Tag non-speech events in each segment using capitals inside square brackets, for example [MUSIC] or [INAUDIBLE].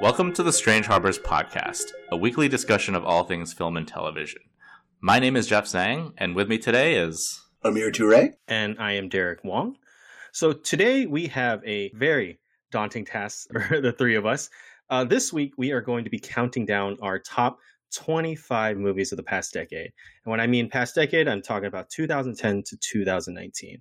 Welcome to the Strange Harbors podcast, a weekly discussion of all things film and television. My name is Jeff Zhang, and with me today is Amir Toure. And I am Derek Wong. So today we have a very daunting task [LAUGHS] for the three of us. Uh, this week we are going to be counting down our top 25 movies of the past decade. And when I mean past decade, I'm talking about 2010 to 2019.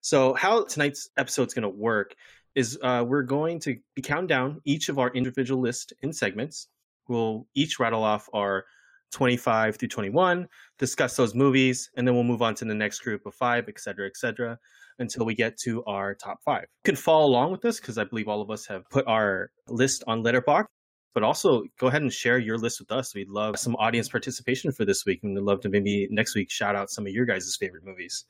So, how tonight's episode is going to work is uh, we're going to be counting down each of our individual list in segments. We'll each rattle off our 25 through 21, discuss those movies, and then we'll move on to the next group of five, et cetera, et cetera, until we get to our top five. You can follow along with this because I believe all of us have put our list on Letterboxd. But also go ahead and share your list with us. We'd love some audience participation for this week, and we'd love to maybe next week shout out some of your guys' favorite movies.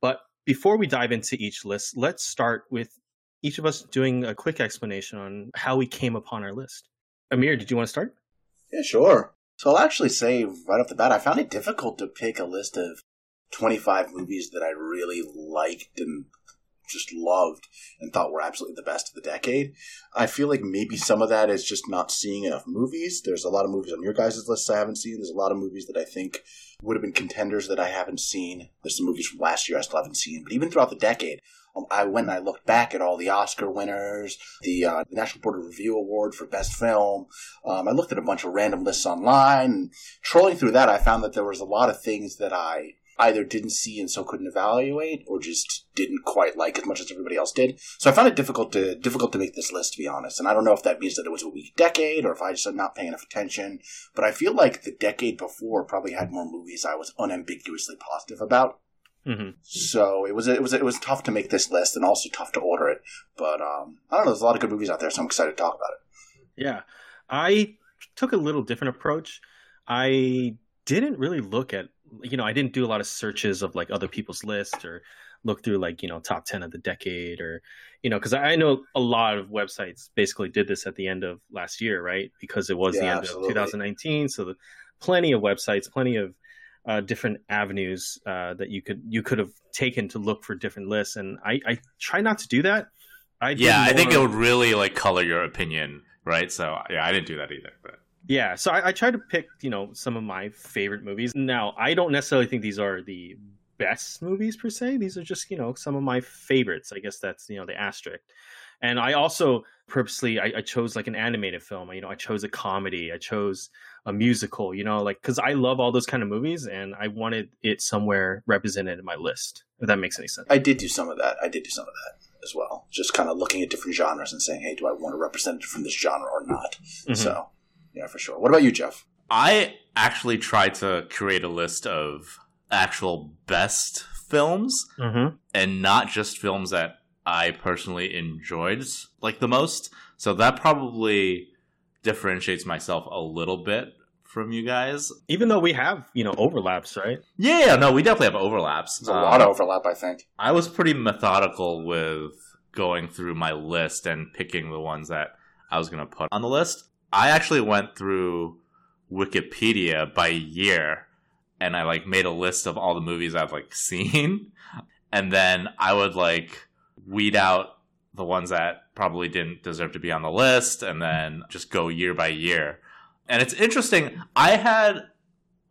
But before we dive into each list, let's start with each of us doing a quick explanation on how we came upon our list. Amir, did you want to start? Yeah, sure. So I'll actually say right off the bat, I found it difficult to pick a list of 25 movies that I really liked and just loved and thought were absolutely the best of the decade. I feel like maybe some of that is just not seeing enough movies. There's a lot of movies on your guys' lists I haven't seen. There's a lot of movies that I think would have been contenders that I haven't seen. There's some movies from last year I still haven't seen. But even throughout the decade, um, I went and I looked back at all the Oscar winners, the, uh, National Board of Review Award for Best Film. Um, I looked at a bunch of random lists online. And trolling through that, I found that there was a lot of things that I either didn't see and so couldn't evaluate, or just didn't quite like as much as everybody else did. So I found it difficult to difficult to make this list, to be honest. And I don't know if that means that it was a weak decade or if I just am not paying enough attention. But I feel like the decade before probably had more movies I was unambiguously positive about. Mm-hmm. So it was it was it was tough to make this list and also tough to order it. But um, I don't know. There's a lot of good movies out there, so I'm excited to talk about it. Yeah, I took a little different approach. I didn't really look at you know I didn't do a lot of searches of like other people's lists or look through like you know top 10 of the decade or you know because i know a lot of websites basically did this at the end of last year right because it was yeah, the end absolutely. of 2019 so the, plenty of websites plenty of uh, different avenues uh, that you could you could have taken to look for different lists, and I, I try not to do that. I yeah, I think it would really like color your opinion, right? So yeah, I didn't do that either, but. Yeah, so I, I try to pick, you know, some of my favorite movies. Now, I don't necessarily think these are the best movies per se. These are just, you know, some of my favorites. I guess that's, you know, the asterisk. And I also purposely I, I, chose like an animated film. You know, I chose a comedy. I chose a musical. You know, like because I love all those kind of movies, and I wanted it somewhere represented in my list. If that makes any sense. I did do some of that. I did do some of that as well. Just kind of looking at different genres and saying, hey, do I want to represent it from this genre or not? Mm-hmm. So, yeah, for sure. What about you, Jeff? I actually tried to create a list of actual best films mm-hmm. and not just films that I personally enjoyed like the most. So that probably differentiates myself a little bit from you guys. Even though we have, you know, overlaps, right? Yeah, no, we definitely have overlaps. There's a um, lot of overlap, I think. I was pretty methodical with going through my list and picking the ones that I was going to put on the list. I actually went through Wikipedia by year and I like made a list of all the movies I've like [LAUGHS] seen and then I would like weed out the ones that probably didn't deserve to be on the list and then just go year by year. And it's interesting, I had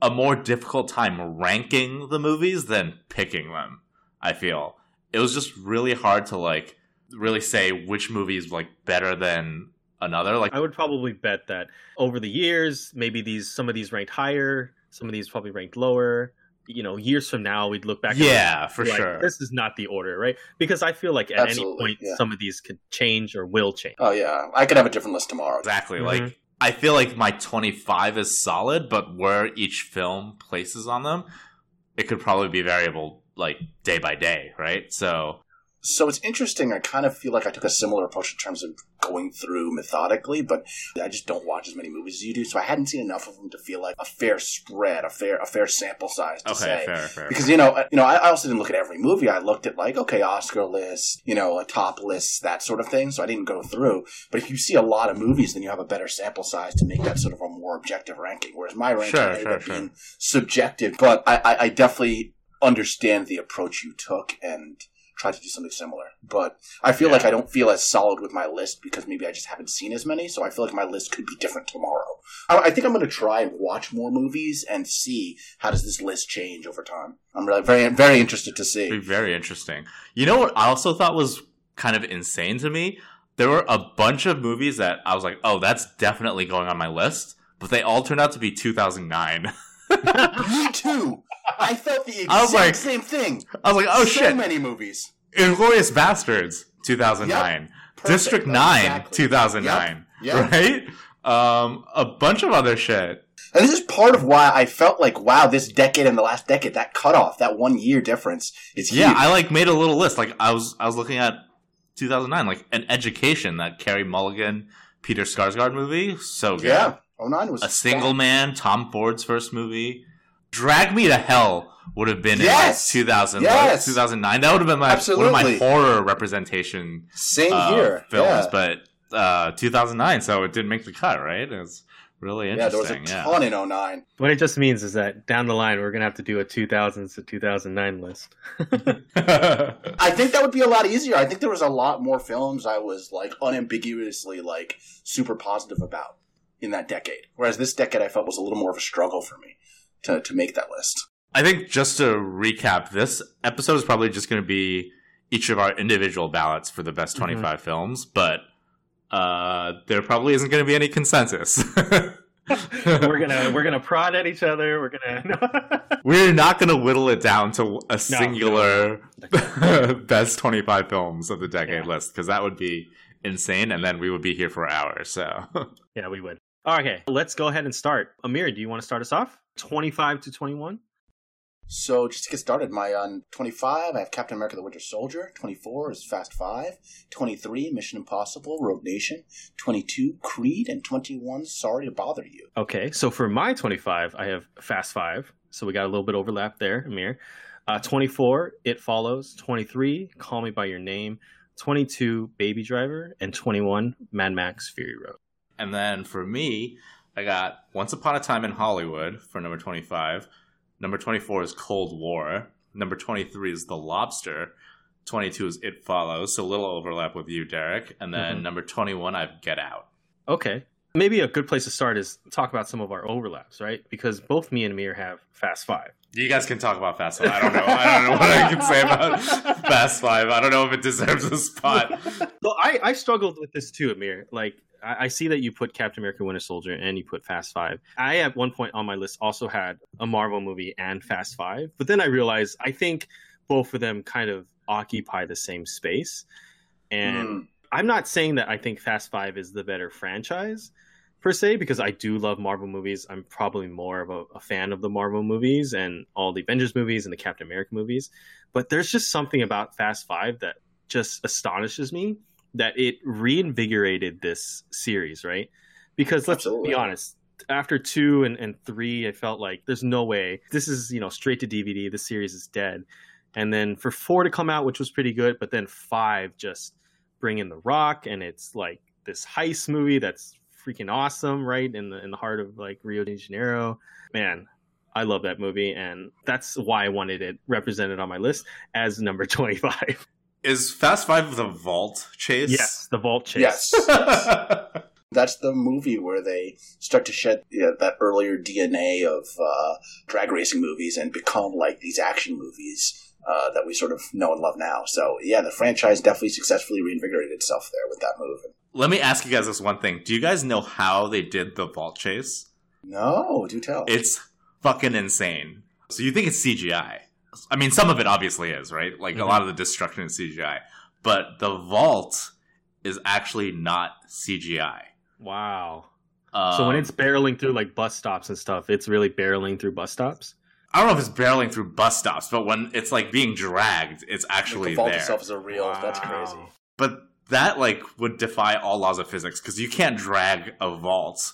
a more difficult time ranking the movies than picking them, I feel. It was just really hard to like really say which movie is like better than another. Like I would probably bet that over the years, maybe these some of these ranked higher, some of these probably ranked lower you know years from now we'd look back yeah for like, sure. This is not the order right? Because i feel like at Absolutely, any point yeah. some of these could change or will change. Oh yeah. I could have a different list tomorrow. Exactly mm-hmm. like i feel like my 25 is solid but where each film places on them it could probably be variable like day by day right? So So it's interesting. I kind of feel like I took a similar approach in terms of going through methodically, but I just don't watch as many movies as you do, so I hadn't seen enough of them to feel like a fair spread, a fair a fair sample size to Okay, say. fair, fair. Because you know, uh, you know, I I also didn't look at every movie. I looked at like okay, Oscar lists, you know, a top lists, that sort of thing. So I didn't go through. But if you see a lot of movies, then you have a better sample size to make that sort of a more objective ranking. Whereas my ranking Sure, ended sure, up sure. being subjective. But I, I, I definitely understand the approach you took and tried to do something similar. But I feel Yeah. like I don't feel as solid with my list because maybe I just haven't seen as many. So I feel like my list could be different tomorrow. I, I think I'm going to try and watch more movies and see how does this list change over time. I'm really very very interested to Be see. very interesting. You know what I also thought was kind of insane to me? There were a bunch of movies that I was like, oh, that's definitely going on my list, but they all turned out to be 2009. Me [LAUGHS] [LAUGHS] too. I felt the exact like, same thing. I was like, oh so shit, many movies. Inglourious Basterds, 2009. Perfect. District 9, Exactly. 2009. Yep. Right? Um, a bunch of other shit. And this is part of why I felt like, wow, this decade and the last decade, that cutoff, that one year difference is huge. Yeah, I like made a little list. Like I was, I was looking at 2009, like an Education, that Carey Mulligan, Peter Sarsgaard movie. So good. yeah. 09 was A Single Man, Tom Ford's first movie. Drag Me to Hell would have been Yes! in like 2000, Yes! 2009. That would have been my one of my horror representation Same uh, here. films, yeah. but uh, 2009, so it didn't make the cut, right? It's really interesting. yeah, there was a. Yeah, ton in 09. What it just means is that down the line, we're going to have to do a 2000s to 2009 list. [LAUGHS] I think that would be a lot easier. I think there was a lot more films I was like unambiguously like super positive about in that decade. Whereas this decade I felt was a little more of a struggle for me to, to make that list. I think just to recap, this episode is probably just going to be each of our individual ballots for the best 25 films, but uh, there probably isn't going to be any consensus. [LAUGHS] we're gonna we're gonna prod at each other. We're gonna. [LAUGHS] We're not going to whittle it down to a singular no. [LAUGHS] best 25 films of the decade Yeah. list because that would be insane and then we would be here for hours. So, yeah, we would. Okay, let's go ahead and start. Amir, do you want to start us off? Twenty-five to twenty-one. So just to get started, my on 25, I have Captain America the Winter Soldier. 24 is Fast 5. 23, Mission Impossible, Rogue Nation. 22, Creed. And 21, Sorry to Bother You. Okay, so for my 25, I have Fast Five. So we got a little bit overlap there, Amir. Uh, 24, It Follows. 23, Call Me By Your Name. 22, Baby Driver. And 21, Mad Max Fury Road. and then for me, I got Once Upon a Time in Hollywood for number 25. Number 24 is Cold War. Number 23 is The Lobster. 22 is It Follows. So a little overlap with you, Derek. And then Mhm. number 21, I have Get Out. Okay. Maybe a good place to start is talk about some of our overlaps, right? Because both me and Amir have Fast Five. You guys can talk about Fast Five. I don't know. I don't know what I can say about Fast Five. I don't know if it deserves a spot. [LAUGHS] Well, I, I struggled with this too, Amir. Like, I, I see that you put Captain America Winter Soldier and you put Fast Five. I, at one point on my list, also had a Marvel movie and Fast Five. But then I realized I think both of them kind of occupy the same space. And Mm. I'm not saying that I think Fast Five is the better franchise per se, because I do love Marvel movies. I'm probably more of a, a fan of the Marvel movies and all the Avengers movies and the Captain America movies. But there's just something about Fast Five that just astonishes me that it reinvigorated this series, right? Because let's Absolutely. be honest, after two and, and three, I felt like there's no way this is, you know, straight to DVD. The series is dead. And then for four to come out, which was pretty good, but then five just bring in the rock and it's like this heist movie that's freaking awesome, right? In the in the heart of like Rio de Janeiro. Man, I love that movie and that's why I wanted it represented on my list as number [LAUGHS] 25. Is Fast Five the vault chase? yes, the vault chase. Yes. [LAUGHS] [LAUGHS] That's the movie where they start to shed yeah, that earlier DNA of uh, drag racing movies and become like these action movies uh, that we sort of know and love now. So, yeah, the franchise definitely successfully reinvigorated itself there with that move. Let me ask you guys this one thing. Do you guys know how they did the vault chase? No, do tell. It's fucking insane. So you think it's CGI. I mean, some of it obviously is, right? Like a Mhm. lot of the destruction is CGI. But the vault is actually not CGI. Wow. Um, so when it's barreling through like bus stops and stuff, it's really barreling through bus stops. I don't know if it's barreling through bus stops, but when it's like being dragged, it's actually the vault there. itself is a real. That's crazy. But that like would defy all laws of physics because you can't drag a vault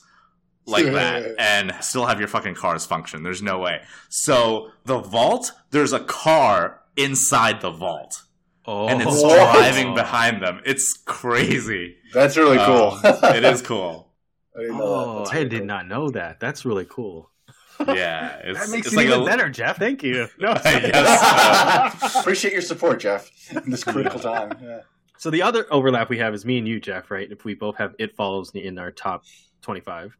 like that and still have your fucking cars function. There's no way. So the vault, there's a car inside the vault, Oh, and it's driving behind them. It's crazy. That's really cool. Um, it is cool. [LAUGHS] I didn't know that. Oh, That's I really did cool. not know that. That's really cool. Yeah, [LAUGHS] it's, that makes it's it like even a, better, Jeff. Thank you. [LAUGHS] No, Yes. Appreciate your support, Jeff, in this critical time. Yeah. So the other overlap we have is me and you, Jeff. Right? If we both have It Follows in our top twenty-five,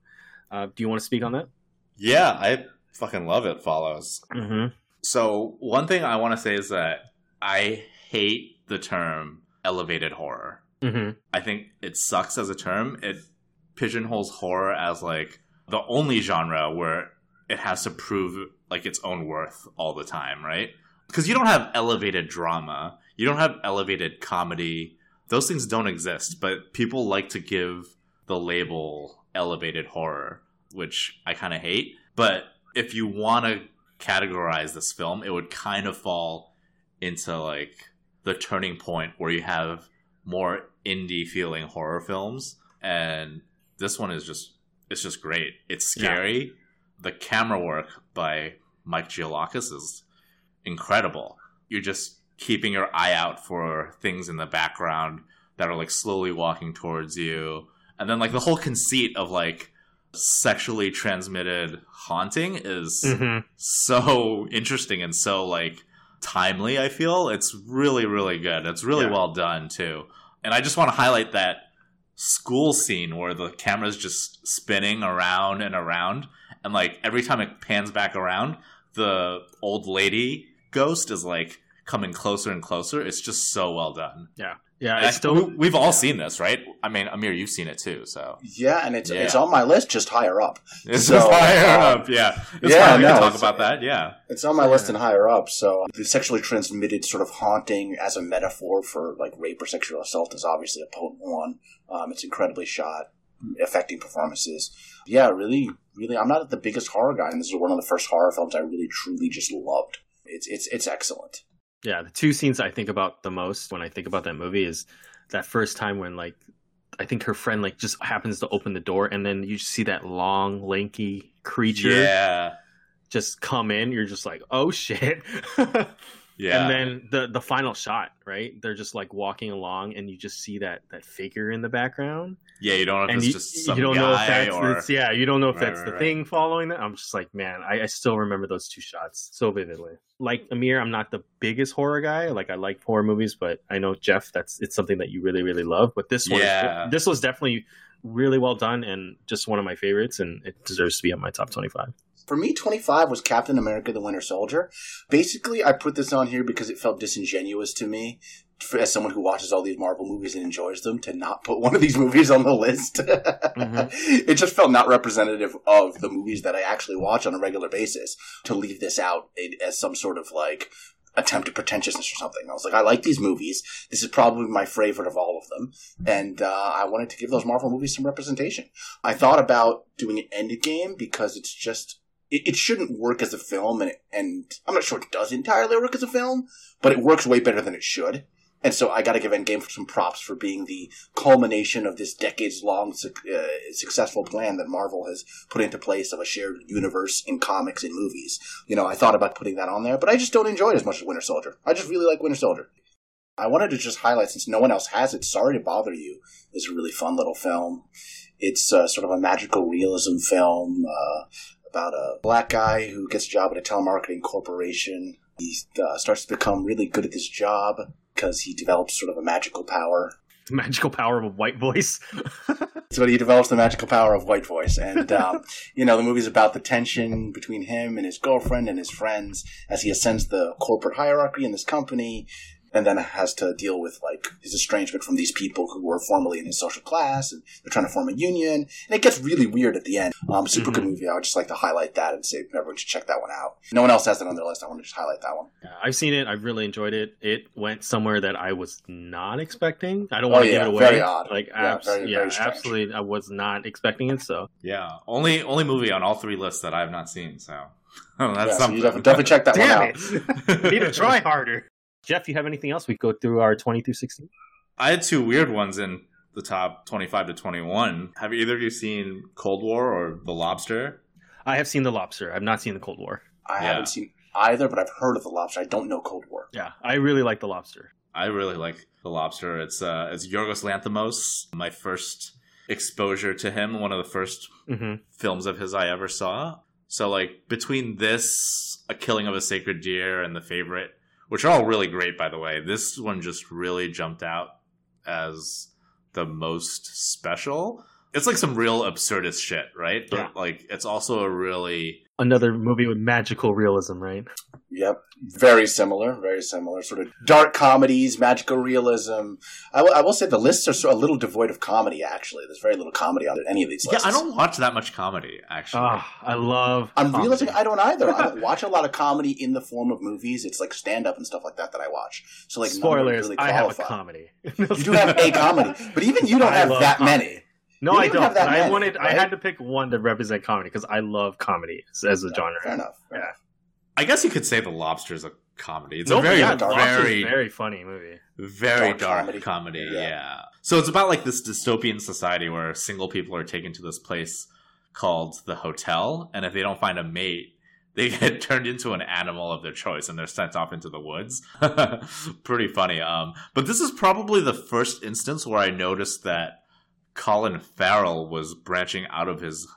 uh, do you want to speak on that? Yeah, I fucking love it. Follows. Mm-hmm. So one thing I want to say is that I hate the term elevated horror. Mm-hmm. I think it sucks as a term. It pigeonholes horror as like the only genre where it has to prove like its own worth all the time, right? Because you don't have elevated drama, you don't have elevated comedy. Those things don't exist, but people like to give the label elevated horror, which I kind of hate. But if you want to categorize this film, it would kind of fall into like the turning point where you have more indie feeling horror films. And this one is just it's just great. It's scary. The camera work by Mike Gioulakis is incredible. You're just keeping your eye out for things in the background that are like slowly walking towards you and then like the whole conceit of like sexually transmitted haunting is Mm-hmm. so interesting and so like timely i feel. It's really really good. It's really Yeah. well done too. And i just want to highlight that school scene where the camera's just spinning around and around and like every time it pans back around the old lady ghost is like coming closer and closer. It's just so well done. Yeah, yeah. I I- still. we, we've all seen this right i mean amir you've seen it too so Yeah, and it's Yeah. it's on my list just higher up. [LAUGHS] it's So, just higher um, up yeah it's yeah, fine we no, can talk about that yeah It's on my list and higher up. So the sexually transmitted sort of haunting as a metaphor for like rape or sexual assault is obviously a potent one. Um, it's incredibly shot, affecting performances. Yeah, really, really. I'm not the biggest horror guy, and this is one of the first horror films I really truly just loved. It's it's it's excellent. Yeah, the two scenes I think about the most when I think about that movie is that first time when like I think her friend like just happens to open the door and then you see that long lanky creature yeah just come in. You're just like, oh shit. [LAUGHS] yeah And then the the final shot, right? They're just like walking along, and you just see that that figure in the background, Yeah, you don't know if and you, just some you don't know if that's or it's- yeah, you don't know if Right, that's right, the right. thing following that. I'm just like, man, I, I still remember those two shots so vividly. Like Amir, I'm not the biggest horror guy. Like I like horror movies, but I know Jeff, that's it's something that you really really love. But this one, Yeah. this was definitely really well done and just one of my favorites, and it deserves to be on my top 25. For me, 25 was Captain America the Winter Soldier. Basically, I put this on here because it felt disingenuous to me, for, as someone who watches all these Marvel movies and enjoys them, to not put one of these [LAUGHS] movies on the list. [LAUGHS] It just felt not representative of the movies that I actually watch on a regular basis to leave this out as some sort of like attempt at pretentiousness or something. I was like, I like these movies. This is probably my favorite of all of them. And uh, I wanted to give those Marvel movies some representation. I thought about doing an Endgame because it's just it, it shouldn't work as a film, and and I'm not sure it does entirely work as a film, but it works way better than it should. And so I got to give Endgame some props for being the culmination of this decades-long uh, successful plan that Marvel has put into place of a shared universe in comics and movies. You know, I thought about putting that on there, but I just don't enjoy it as much as Winter Soldier. I just really like Winter Soldier. I wanted to just highlight, since no one else has it, Sorry to Bother You is a really fun little film. It's uh, sort of a magical realism film uh, about a black guy who gets a job at a telemarketing corporation. He uh, starts to become really good at this job because he develops sort of a magical power. The [LAUGHS] magical power of a white voice. [LAUGHS] So he develops the magical power of white voice, and um, [LAUGHS] you know the movie's about the tension between him and his girlfriend and his friends as he ascends the corporate hierarchy in this company, and then has to deal with like his estrangement from these people who were formerly in his social class, and they're trying to form a union, and it gets really weird at the end. Um, super good movie. I would just like to highlight that and say everyone should check that one out. No one else has it on their list. I want to just highlight that one. Yeah, I've seen it. I've really enjoyed it. It went somewhere that I was not expecting. I don't Oh, want to yeah, give it very away. odd. Like, Yeah, abs- very, yeah, very absolutely. I was not expecting it. So Yeah, only only movie on all three lists that I have not seen. So Oh, [LAUGHS] that's Yeah, so something. you definitely, definitely check that [LAUGHS] Damn one out. it! [LAUGHS] Need to try harder. Jeff, you have anything else? We go through our twenty through sixteen. I had two weird ones in the top 25 to 21. Have either of you seen Cold War or The Lobster? I have seen the Lobster. I've not seen the Cold War. I Yeah. haven't seen either, but I've heard of the lobster. I don't know Cold War. Yeah, I really like the Lobster. I really like The Lobster. It's uh, it's Yorgos Lanthimos, my first exposure to him, one of the first hmm films of his I ever saw. So like between this, A Killing of a Sacred Deer, and The Favorite, which are all really great by the way, this one just really jumped out as the most special. It's like some real absurdist shit, right? But Yeah. like it's also a really Another movie with magical realism, right? Yep, very similar, very similar. Sort of dark comedies, magical realism. I will- say the lists are sort of a little devoid of comedy. Actually, there's very little comedy on any of these Yeah. I don't watch that much comedy actually. Ah, I love. I'm comedy. realizing I don't either. I don't watch a lot of comedy in the form of movies. It's like stand up and stuff like that that I watch. So like none of them Spoilers. really I have a comedy. You do have a comedy, but even you don't [LAUGHS] I have that comedy. many. No, You I don't don't. have that I many, wanted. I had to pick one to represent comedy because I love comedy as, as a genre. Fair enough. Fair Yeah. enough. I guess you could say The Lobster is a comedy. It's No, a very, yeah, dark- very, very funny movie. very dark dark, comedy. comedy. Yeah. Yeah. So it's about like this dystopian society where single people are taken to this place called the hotel, and if they don't find a mate, they [LAUGHS] get turned into an animal of their choice and they're sent off into the woods. [LAUGHS] Pretty funny. Um, but this is probably the first instance where I noticed that Colin Farrell was branching out of his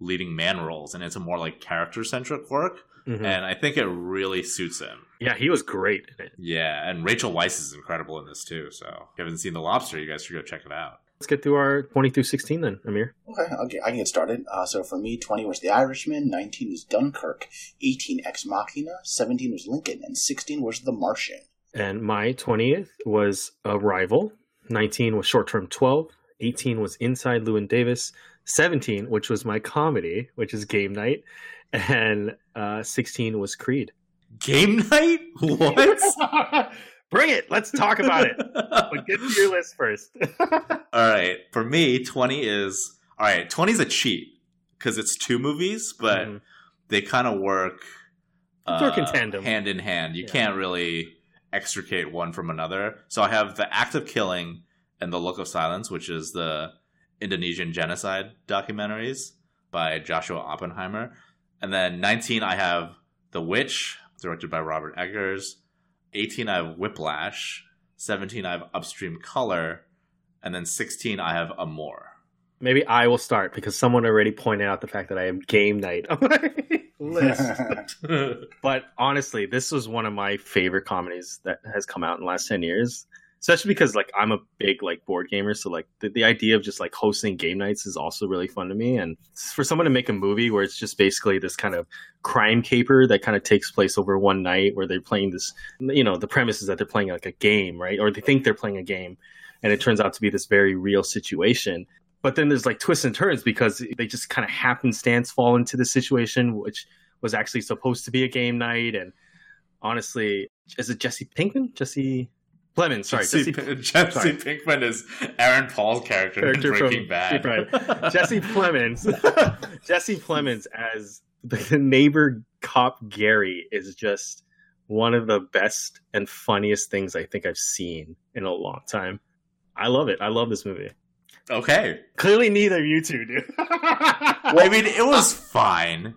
leading man roles and into more like character centric work, Mhm. and I think it really suits him. Yeah, he was great in it. Yeah, and Rachel Weisz is incredible in this too. So if you haven't seen The Lobster, you guys should go check it out. Let's get through our twenty through sixteen then, Amir. Okay, okay, I can get started. Uh, so for me, 20 was The Irishman, 19 was Dunkirk, 18 Ex Machina, 17 was Lincoln, and 16 was The Martian. And my twentieth was Arrival. Nineteen was Short Term Twelve. Eighteen was Inside Llewyn Davis. Seventeen, which was my comedy, which is Game Night, and uh, sixteen was Creed. Game night? [LAUGHS] What? [LAUGHS] Bring it. Let's talk about it. But get to your list first. [LAUGHS] all right. For me, 20 is all right. 20 is a cheat because it's two movies, but Mhm. they kind of work uh, They work in tandem. hand in hand. You Yeah. can't really extricate one from another. So I have The Act of Killing and The Look of Silence, which is the Indonesian genocide documentaries by Joshua Oppenheimer. And then 19, I have The Witch, directed by Robert Eggers. 18, I have Whiplash. 17, I have Upstream Color. And then 16, I have Amour. Maybe I will start because someone already pointed out the fact that I have Game Night on my [LAUGHS] list. [LAUGHS] But honestly, this was one of my favorite comedies that has come out in the last 10 years. Especially because like I'm a big like board gamer, so like the, the idea of just like hosting game nights is also really fun to me. And for someone to make a movie where it's just basically this kind of crime caper that kind of takes place over one night where they're playing this you know, the premise is that they're playing like a game, right? Or they think they're playing a game and it turns out to be this very real situation. But then there's like twists and turns because they just kind of happenstance fall into the situation, which was actually supposed to be a game night. And honestly, is it Jesse Pinkman? Jesse Plemons, sorry, Jesse, Jesse, Jesse sorry. Pinkman is Aaron Paul's character, Character in from- Breaking Bad. right. [LAUGHS] Jesse Plemons. [LAUGHS] Jesse Plemons as the neighbor cop Gary is just one of the best and funniest things I think I've seen in a long time. I love it. I love this movie. Okay. Clearly, neither of you two do. [LAUGHS] I mean, it was fine.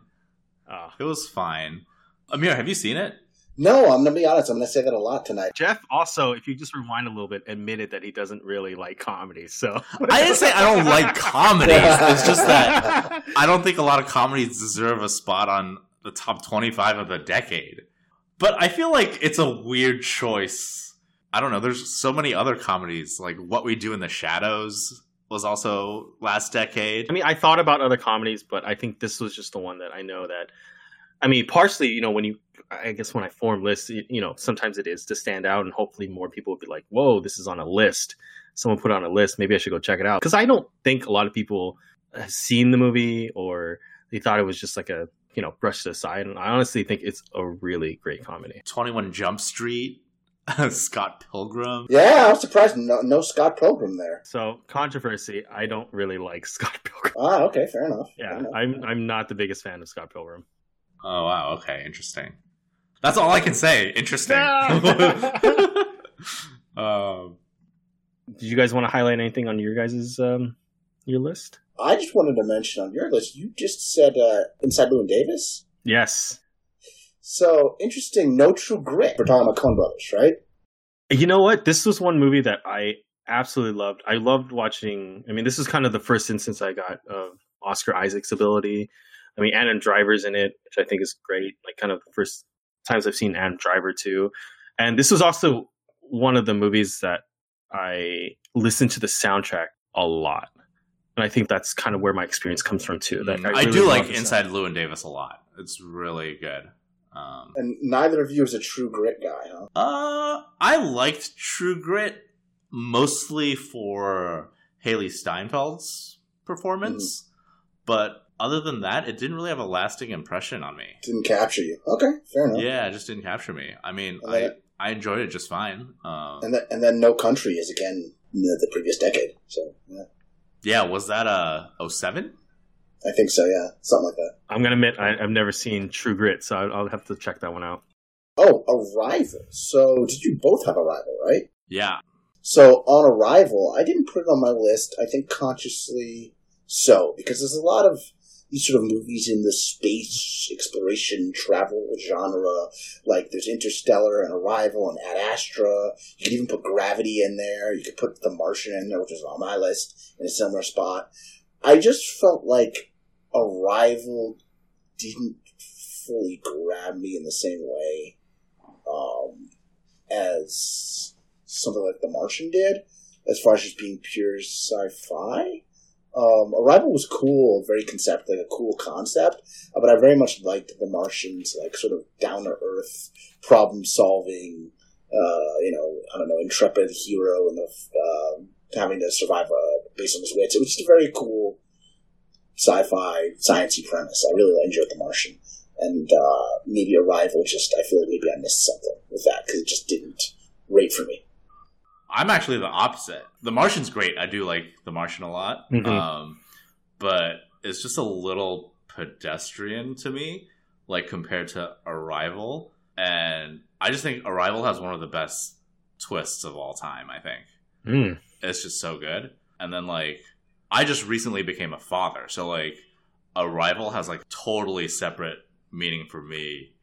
Ah. It was fine. Amir, have you seen it? No, I'm going to be honest. I'm going to say that a lot tonight. Jeff also, if you just rewind a little bit, admitted that he doesn't really like comedy. So I didn't say I don't like comedies. It's just that I don't think a lot of comedies deserve a spot on the top 25 of the decade. But I feel like it's a weird choice. I don't know. There's so many other comedies, like What We Do in the Shadows was also last decade. I mean, I thought about other comedies, but I think this was just the one that I know that. I mean, partially, you know, when you, I guess when I form lists, you, you know, sometimes it is to stand out, and hopefully more people will be like, "Whoa, this is on a list." Someone put it on a list. Maybe I should go check it out because I don't think a lot of people have seen the movie or they thought it was just like a you know brushed aside. And I honestly think it's a really great comedy. 21 Jump Street, [LAUGHS] Scott Pilgrim. Yeah, I was surprised. No, no Scott Pilgrim there. So controversy. I don't really like [LAUGHS] Scott Pilgrim. Ah, okay, fair enough. Yeah, Fair enough. I'm I'm not the biggest fan of Scott Pilgrim. Oh wow, okay, interesting. That's all I can say. Interesting. [LAUGHS] um, Did you guys want to highlight anything on your guys' um, your list? I just wanted to mention on your list, you just said uh, Inside Llewyn Davis. Yes. So interesting. No True Grit. We're talking about Coen Brothers, right? You know what? This was one movie that I absolutely loved. I loved watching. I mean, this is kind of the first instance I got of Oscar Isaac's ability. I mean, Adam Driver's in it, which I think is great. Like, kind of the first times I've seen Adam Driver too. And this was also one of the movies that I listened to the soundtrack a lot. And I think that's kind of where my experience comes from too. That Mm, I, really do like Inside Inside Llewyn Davis a lot. It's really good. Um, And neither of you is a True Grit guy, huh? uh, I liked True Grit mostly for Hailee Steinfeld's performance, but other than that, it didn't really have a lasting impression on me. Didn't capture you. Okay, fair enough. Yeah, it just didn't capture me. I mean, And I then- I enjoyed it just fine. Um, And then, and then No Country is again the, the previous decade. So yeah, yeah, was that a 07? I think so. Yeah, something like that. I'm gonna admit I, I've never seen True Grit, so I'll, I'll have to check that one out. Oh, Arrival. So did you both have Arrival, right? Yeah, So on Arrival, I didn't put it on my list. I think consciously so because there's a lot of these sort of movies in the space exploration travel genre. Like there's Interstellar and Arrival and Ad Astra. You could even put Gravity in there. You could put The Martian in there, which is on my list in a similar spot. I just felt like Arrival didn't fully grab me in the same way um, as something like The Martian did, as far as just being pure sci-fi. Um, Arrival was cool, very concept, like a cool concept, uh, but I very much liked The Martian's like sort of down to earth problem solving. Uh, you know, I don't know, intrepid hero and um having to survive uh, based on his wits. It was just a very cool sci-fi, sciencey premise. I really enjoyed The Martian, and uh, maybe Arrival. Just I feel like maybe I missed something with that because it just didn't rate for me. I'm actually the opposite. The Martian's great. I do like The Martian a lot. Mhm. Um, but it's just a little pedestrian to me, like compared to Arrival. And I just think Arrival has one of the best twists of all time, I think. Mm. It's just so good. And then like I just recently became a father, so like Arrival has like totally separate meaning for me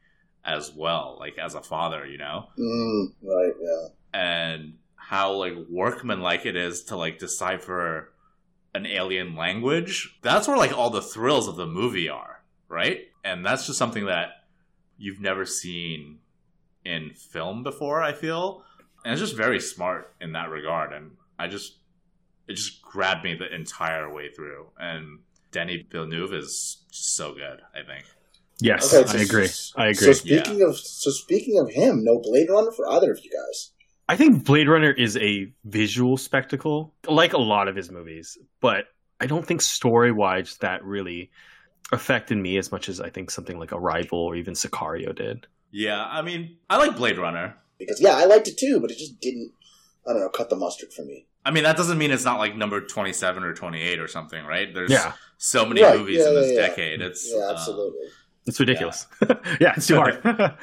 as well, like as a father, you know? Mm, right. Yeah. and how like workman like it is to like decipher an alien language. That's where like all the thrills of the movie are, right? And that's just something that you've never seen in film before, I feel. And it's just very smart in that regard. And I just it just grabbed me the entire way through. And Denis Villeneuve is so good, I think. Yes, Okay, so- I agree. I agree. So agree. speaking of so speaking of him, no Blade Runner for either of you guys. I think Blade Runner is a visual spectacle, like a lot of his movies, but I don't think story wise that really affected me as much as I think something like Arrival or even Sicario did. Yeah, I mean, I like Blade Runner. Because yeah, I liked it too, but it just didn't. I don't know, cut the mustard for me. I mean, that doesn't mean it's not like number 27 or 28 or something, right? There's Yeah, so many Right, movies yeah, in yeah, this yeah. decade. It's Yeah, uh, absolutely. it's ridiculous. Yeah, [LAUGHS] it's too [LAUGHS] hard. [LAUGHS]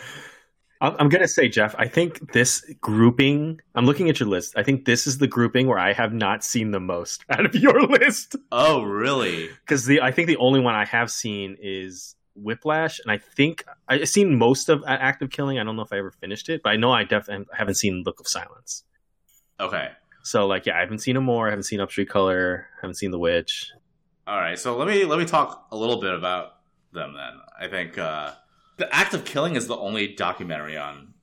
I'm I'm gonna say, Jeff. I think this grouping. I'm looking at your list. I think this is the grouping where I have not seen the most [LAUGHS] out of your list. oh, really? because the I think the only one I have seen is Whiplash, and I think I've seen most of Act of Killing. I don't know if I ever finished it, but I know I definitely haven't seen Look of Silence. Okay. So like, yeah, I haven't seen them more. I haven't seen Upstream Color. haven't seen The Witch. All right. So let me let me talk a little bit about them then. I think uh, the Act of Killing is the only documentary on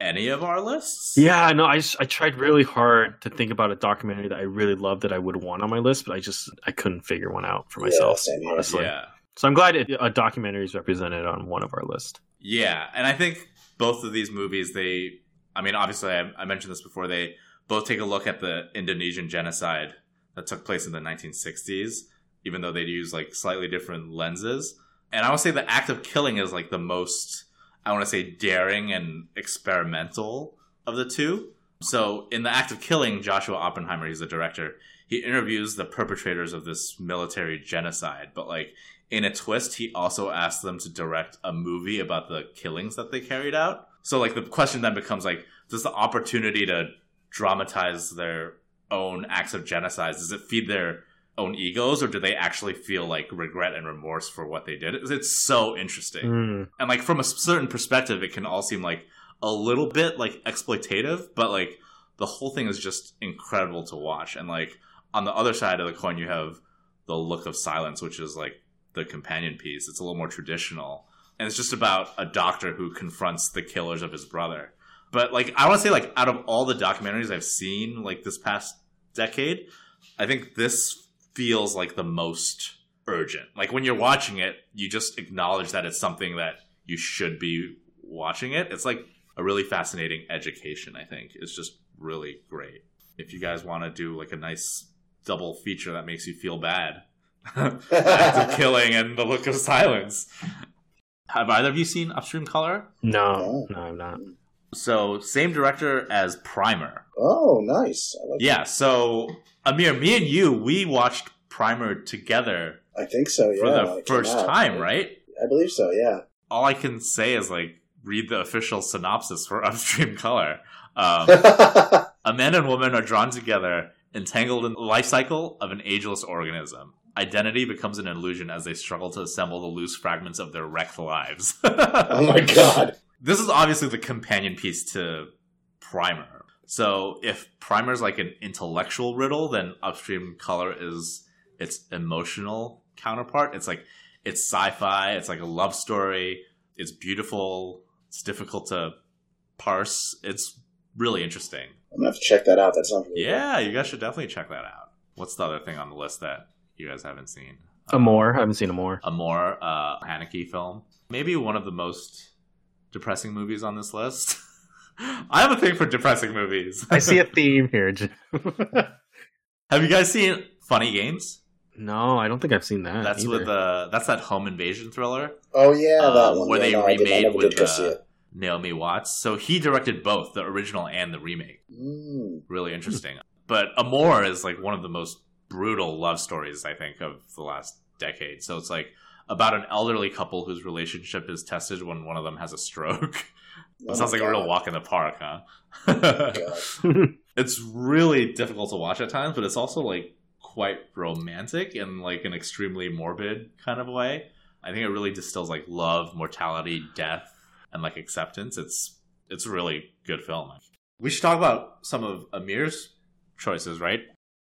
any of our lists. Yeah, no, I just, I tried really hard to think about a documentary that I really loved that I would want on my list, but I just I couldn't figure one out for myself. same here. honestly. Yeah. So I'm glad it, a documentary is represented on one of our list. Yeah, and I think both of these movies, they, I mean, obviously, I, I mentioned this before, they both take a look at the Indonesian genocide that took place in the 1960s, even though they use like slightly different lenses. And I would say the act of killing is like the most, I want to say, daring and experimental of the two. So in the act of killing, Joshua Oppenheimer, he's the director, he interviews the perpetrators of this military genocide, but like in a twist, he also asks them to direct a movie about the killings that they carried out. So, like, the question then becomes like, does the opportunity to dramatize their own acts of genocide does it feed their own egos, or do they actually feel like regret and remorse for what they did? It's, so interesting, Mm. and like from a certain perspective, it can all seem like a little bit like exploitative, but like the whole thing is just incredible to watch. And like on the other side of the coin, you have the look of silence, which is like the companion piece. It's a little more traditional, and it's just about a doctor who confronts the killers of his brother. But like I want to say, like out of all the documentaries I've seen like this past decade, I think this feels like the most urgent. Like when you're watching it, you just acknowledge that it's something that you should be watching it. It's like a really fascinating education, I think. It's just really great. If you guys want to do like a nice double feature that makes you feel bad. [LAUGHS] Act of [LAUGHS] killing and the look of silence. Have either of you seen Upstream Color? No, oh. no, I'm not. So same director as Primer. Oh, nice. I, like Yeah, so Amir, me and you, we watched Primer together I think so. Yeah. for the first time, right? I believe so. Yeah. All I can say is like read the official synopsis for [LAUGHS] Upstream Color. Um, [LAUGHS] a man and woman are drawn together, entangled in the life cycle of an ageless organism. Identity becomes an illusion as they struggle to assemble the loose fragments of their wrecked lives. [LAUGHS] oh my god. this is obviously the companion piece to Primer. So if primer is like an intellectual riddle, then Upstream Color is its emotional counterpart. It's like it's sci-fi, it's like a love story, it's beautiful, it's difficult to parse. It's really interesting. I'm gonna have to check that out. That sounds really Yeah, you guys should definitely check that out. What's the other thing on the list that you guys haven't seen? Amour. I haven't seen Amour. a more uh, Haneke film. Maybe one of the most depressing movies on this list. [LAUGHS] I have a thing for depressing movies. I see a theme here. Jim. [LAUGHS] have you guys seen Funny Games? no, I don't think I've seen that. That's either. with uh, that's that home invasion thriller. Oh yeah, that Um, one. where yeah, they no, I, did, I remade with did go see uh. Naomi Watts. So he directed both the original and the remake. Mm. Really interesting. But Amour is like one of the most brutal love stories I think of the last decade. So it's like about an elderly couple whose relationship is tested when one of them has a stroke. [LAUGHS] Oh That sounds my like a real walk in the park, huh? God. [LAUGHS] it's really difficult to watch at times, but it's also like quite romantic in like an extremely morbid kind of way. I think it really distills like love, mortality, death, and like acceptance. It's it's a really good film. We should talk about some of Amir's choices, right?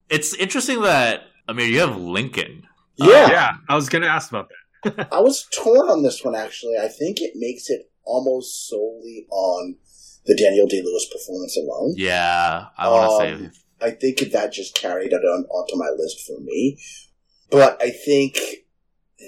It's interesting that Amir, you have Lincoln. Yeah. yeah, I was gonna ask about that. [LAUGHS] I was torn on this one actually. I think it makes it almost solely on the Daniel Day Lewis performance alone. Yeah, I want to Um, say I think that just carried it on onto my list for me. But I think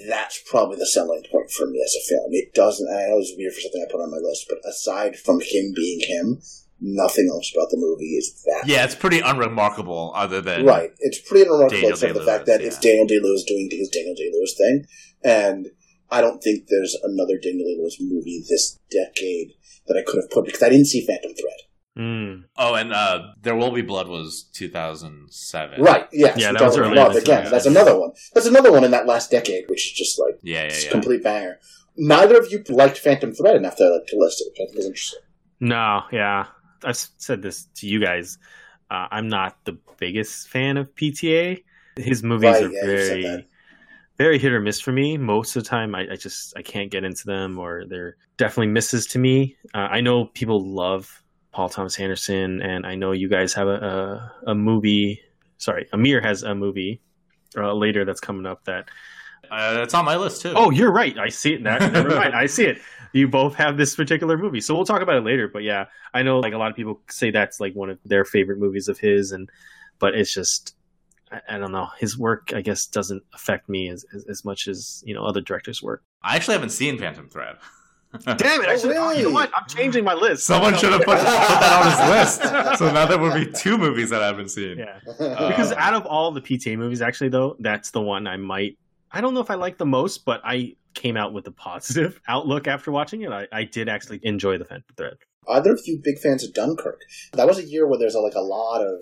that's probably the selling point for me as a film. It doesn't. I know it's weird for something I put on my list, but aside from him being him, nothing else about the movie is that. yeah, it's pretty unremarkable. Other than Right. It's pretty unremarkable Daniel except for the fact that it's. Daniel Day Lewis doing his Daniel Day Lewis thing. And I don't think there's another Daniel Day Lewis movie this decade that I could have put because I didn't see Phantom Thread. Mm. Oh, and uh, There Will Be Blood was 2007. Right. Yes. Yeah, that was I would love. Again, that's another one. That's another one in that last decade, which is just like Yeah, yeah, just a yeah. complete banger. Neither of you liked Phantom Thread enough to, to list it, which I think is interesting. No, yeah, I've said this to you guys. Uh, I'm not the biggest fan of PTA. His movies Right, are yeah, you said very, that. Very hit or miss for me. Most of the time, I, I just I can't get into them, or they're definitely misses to me. Uh, I know people love Paul Thomas Anderson, and I know you guys have a a, a movie. Sorry, Amir has a movie uh, later that's coming up that Uh, it's on my list too. Oh, you're right. I see it. That, [LAUGHS] never mind. I see it. You both have this particular movie, so we'll talk about it later. But yeah, I know like a lot of people say that's like one of their favorite movies of his, and but it's just I, I don't know. His work, I guess, doesn't affect me as, as as much as you know other directors' work. I actually haven't seen Phantom Thread. [LAUGHS] Damn it! I Oh, should. Oh, you know really? what? I'm changing my list. Someone should have put, put that on his list. [LAUGHS] So now there would be two movies that I haven't seen. Yeah, Uh, because out of all the PTA movies, actually, though, that's the one I might. I don't know if I like the most, but I came out with a positive [LAUGHS] outlook after watching it. I, I did actually enjoy the Phantom Thread. Either of you big fans of Dunkirk? That was a year where there's a, like a lot of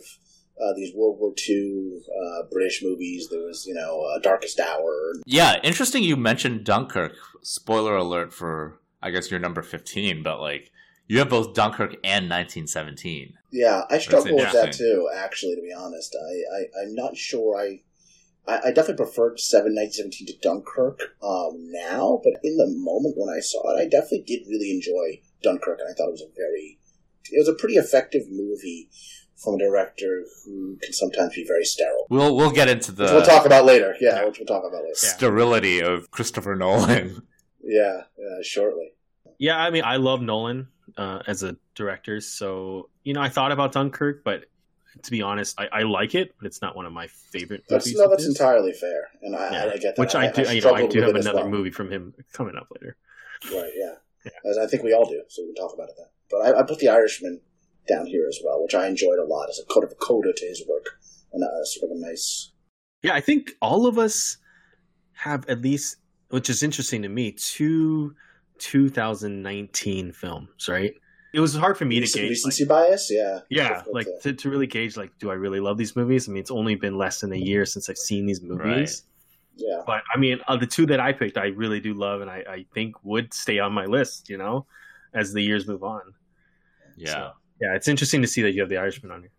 uh, these World War II uh, British movies. There was, you know, uh, Darkest Hour. Yeah, interesting you mentioned Dunkirk. Spoiler alert for, I guess, your number 15, but like, you have both Dunkirk and 1917. Yeah, I struggle with that too. Actually, to be honest, I, I I'm not sure. I I, I definitely preferred Seven Nineteen Seventeen to Dunkirk um, now, but in the moment when I saw it, I definitely did really enjoy Dunkirk, and I thought it was a very it was a pretty effective movie from a director who can sometimes be very sterile. We'll we'll get into the which we'll talk about later. Yeah, Yeah. which we'll talk about later. sterility of Christopher Nolan. [LAUGHS] Yeah, yeah, shortly. Yeah, I mean, I love Nolan uh, as a director, so you know, I thought about Dunkirk, but to be honest, I, I like it, but it's not one of my favorite That's movies. no, that's entirely fair, and I, Yeah. I get that. Which I, do, you know, I do have another well. movie from him coming up later. Right, yeah. Yeah. As I think we all do, so we can talk about it then. But I, I put The Irishman down here as well, which I enjoyed a lot as a kind of a coda to his work. And uh, sort of a nice. Yeah, I think all of us have at least, which is interesting to me, two 2019 films, right? It was hard for me to recent- gauge. recency like- bias, yeah. yeah, like to- to, to really gauge, like, do I really love these movies? I mean, it's only been less than a year since I've seen these movies. yeah. But I mean, of the two that I picked, I really do love, and I, I think would stay on my list. You know, as the years move on. Yeah. So, yeah, it's interesting to see that you have the Irishman on here.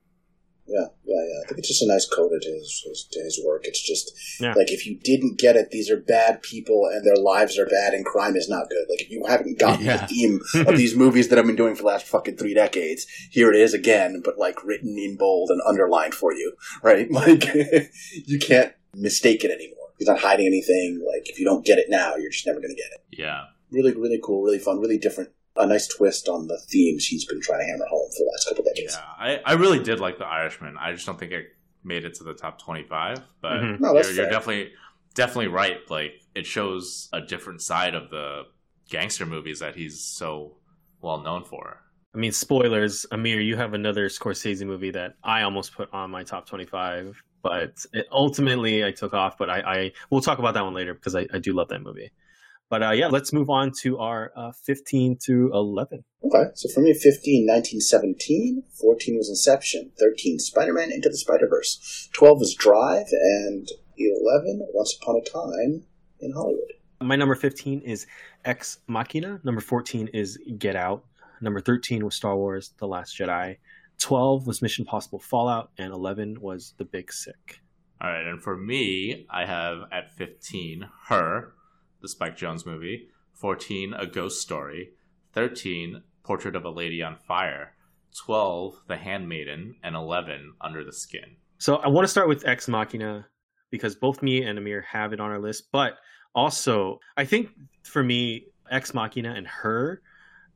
Yeah, yeah, yeah. I think it's just a nice coda to his, his to his work. It's just Yeah. like if you didn't get it, these are bad people and their lives are bad and crime is not good. Like if you haven't gotten Yeah. the theme [LAUGHS] of these movies that I've been doing for the last fucking three decades, here it is again, but like written in bold and underlined for you, [LAUGHS] right? Like [LAUGHS] you can't mistake it anymore. He's not hiding anything. Like if you don't get it now, you're just never going to get it. Yeah. Really, really cool, really fun, really different. A nice twist on the themes he's been trying to hammer home for the last couple decades. Yeah. I, I really did like The Irishman. I just don't think it made it to the top 25, but Mhm. No, that's you're, you're definitely definitely right. Like it shows a different side of the gangster movies that he's so well known for. I mean, spoilers. Amir, you have another Scorsese movie that I almost put on my top 25, but it, ultimately I took off. But I, I we'll talk about that one later because I, I do love that movie. But uh, yeah, let's move on to our uh, 15 to 11. Okay, so for me, 15, 1917, 14 was Inception, 13, Spider Man Into the Spider Verse, 12 was Drive, and 11, Once Upon a Time in Hollywood. My number 15 is Ex Machina. Number 14 is Get Out. Number 13 was Star Wars The Last Jedi. 12 was Mission Possible Fallout. And 11 was The Big Sick. All right, and for me, I have at 15 Her, the Spike Jonze movie, 14 A Ghost Story, 13 Portrait of a Lady on Fire, 12 The Handmaiden, and 11 Under the Skin. So I want to start with Ex Machina because both me and Amir have it on our list. But also, I think for me, Ex Machina and Her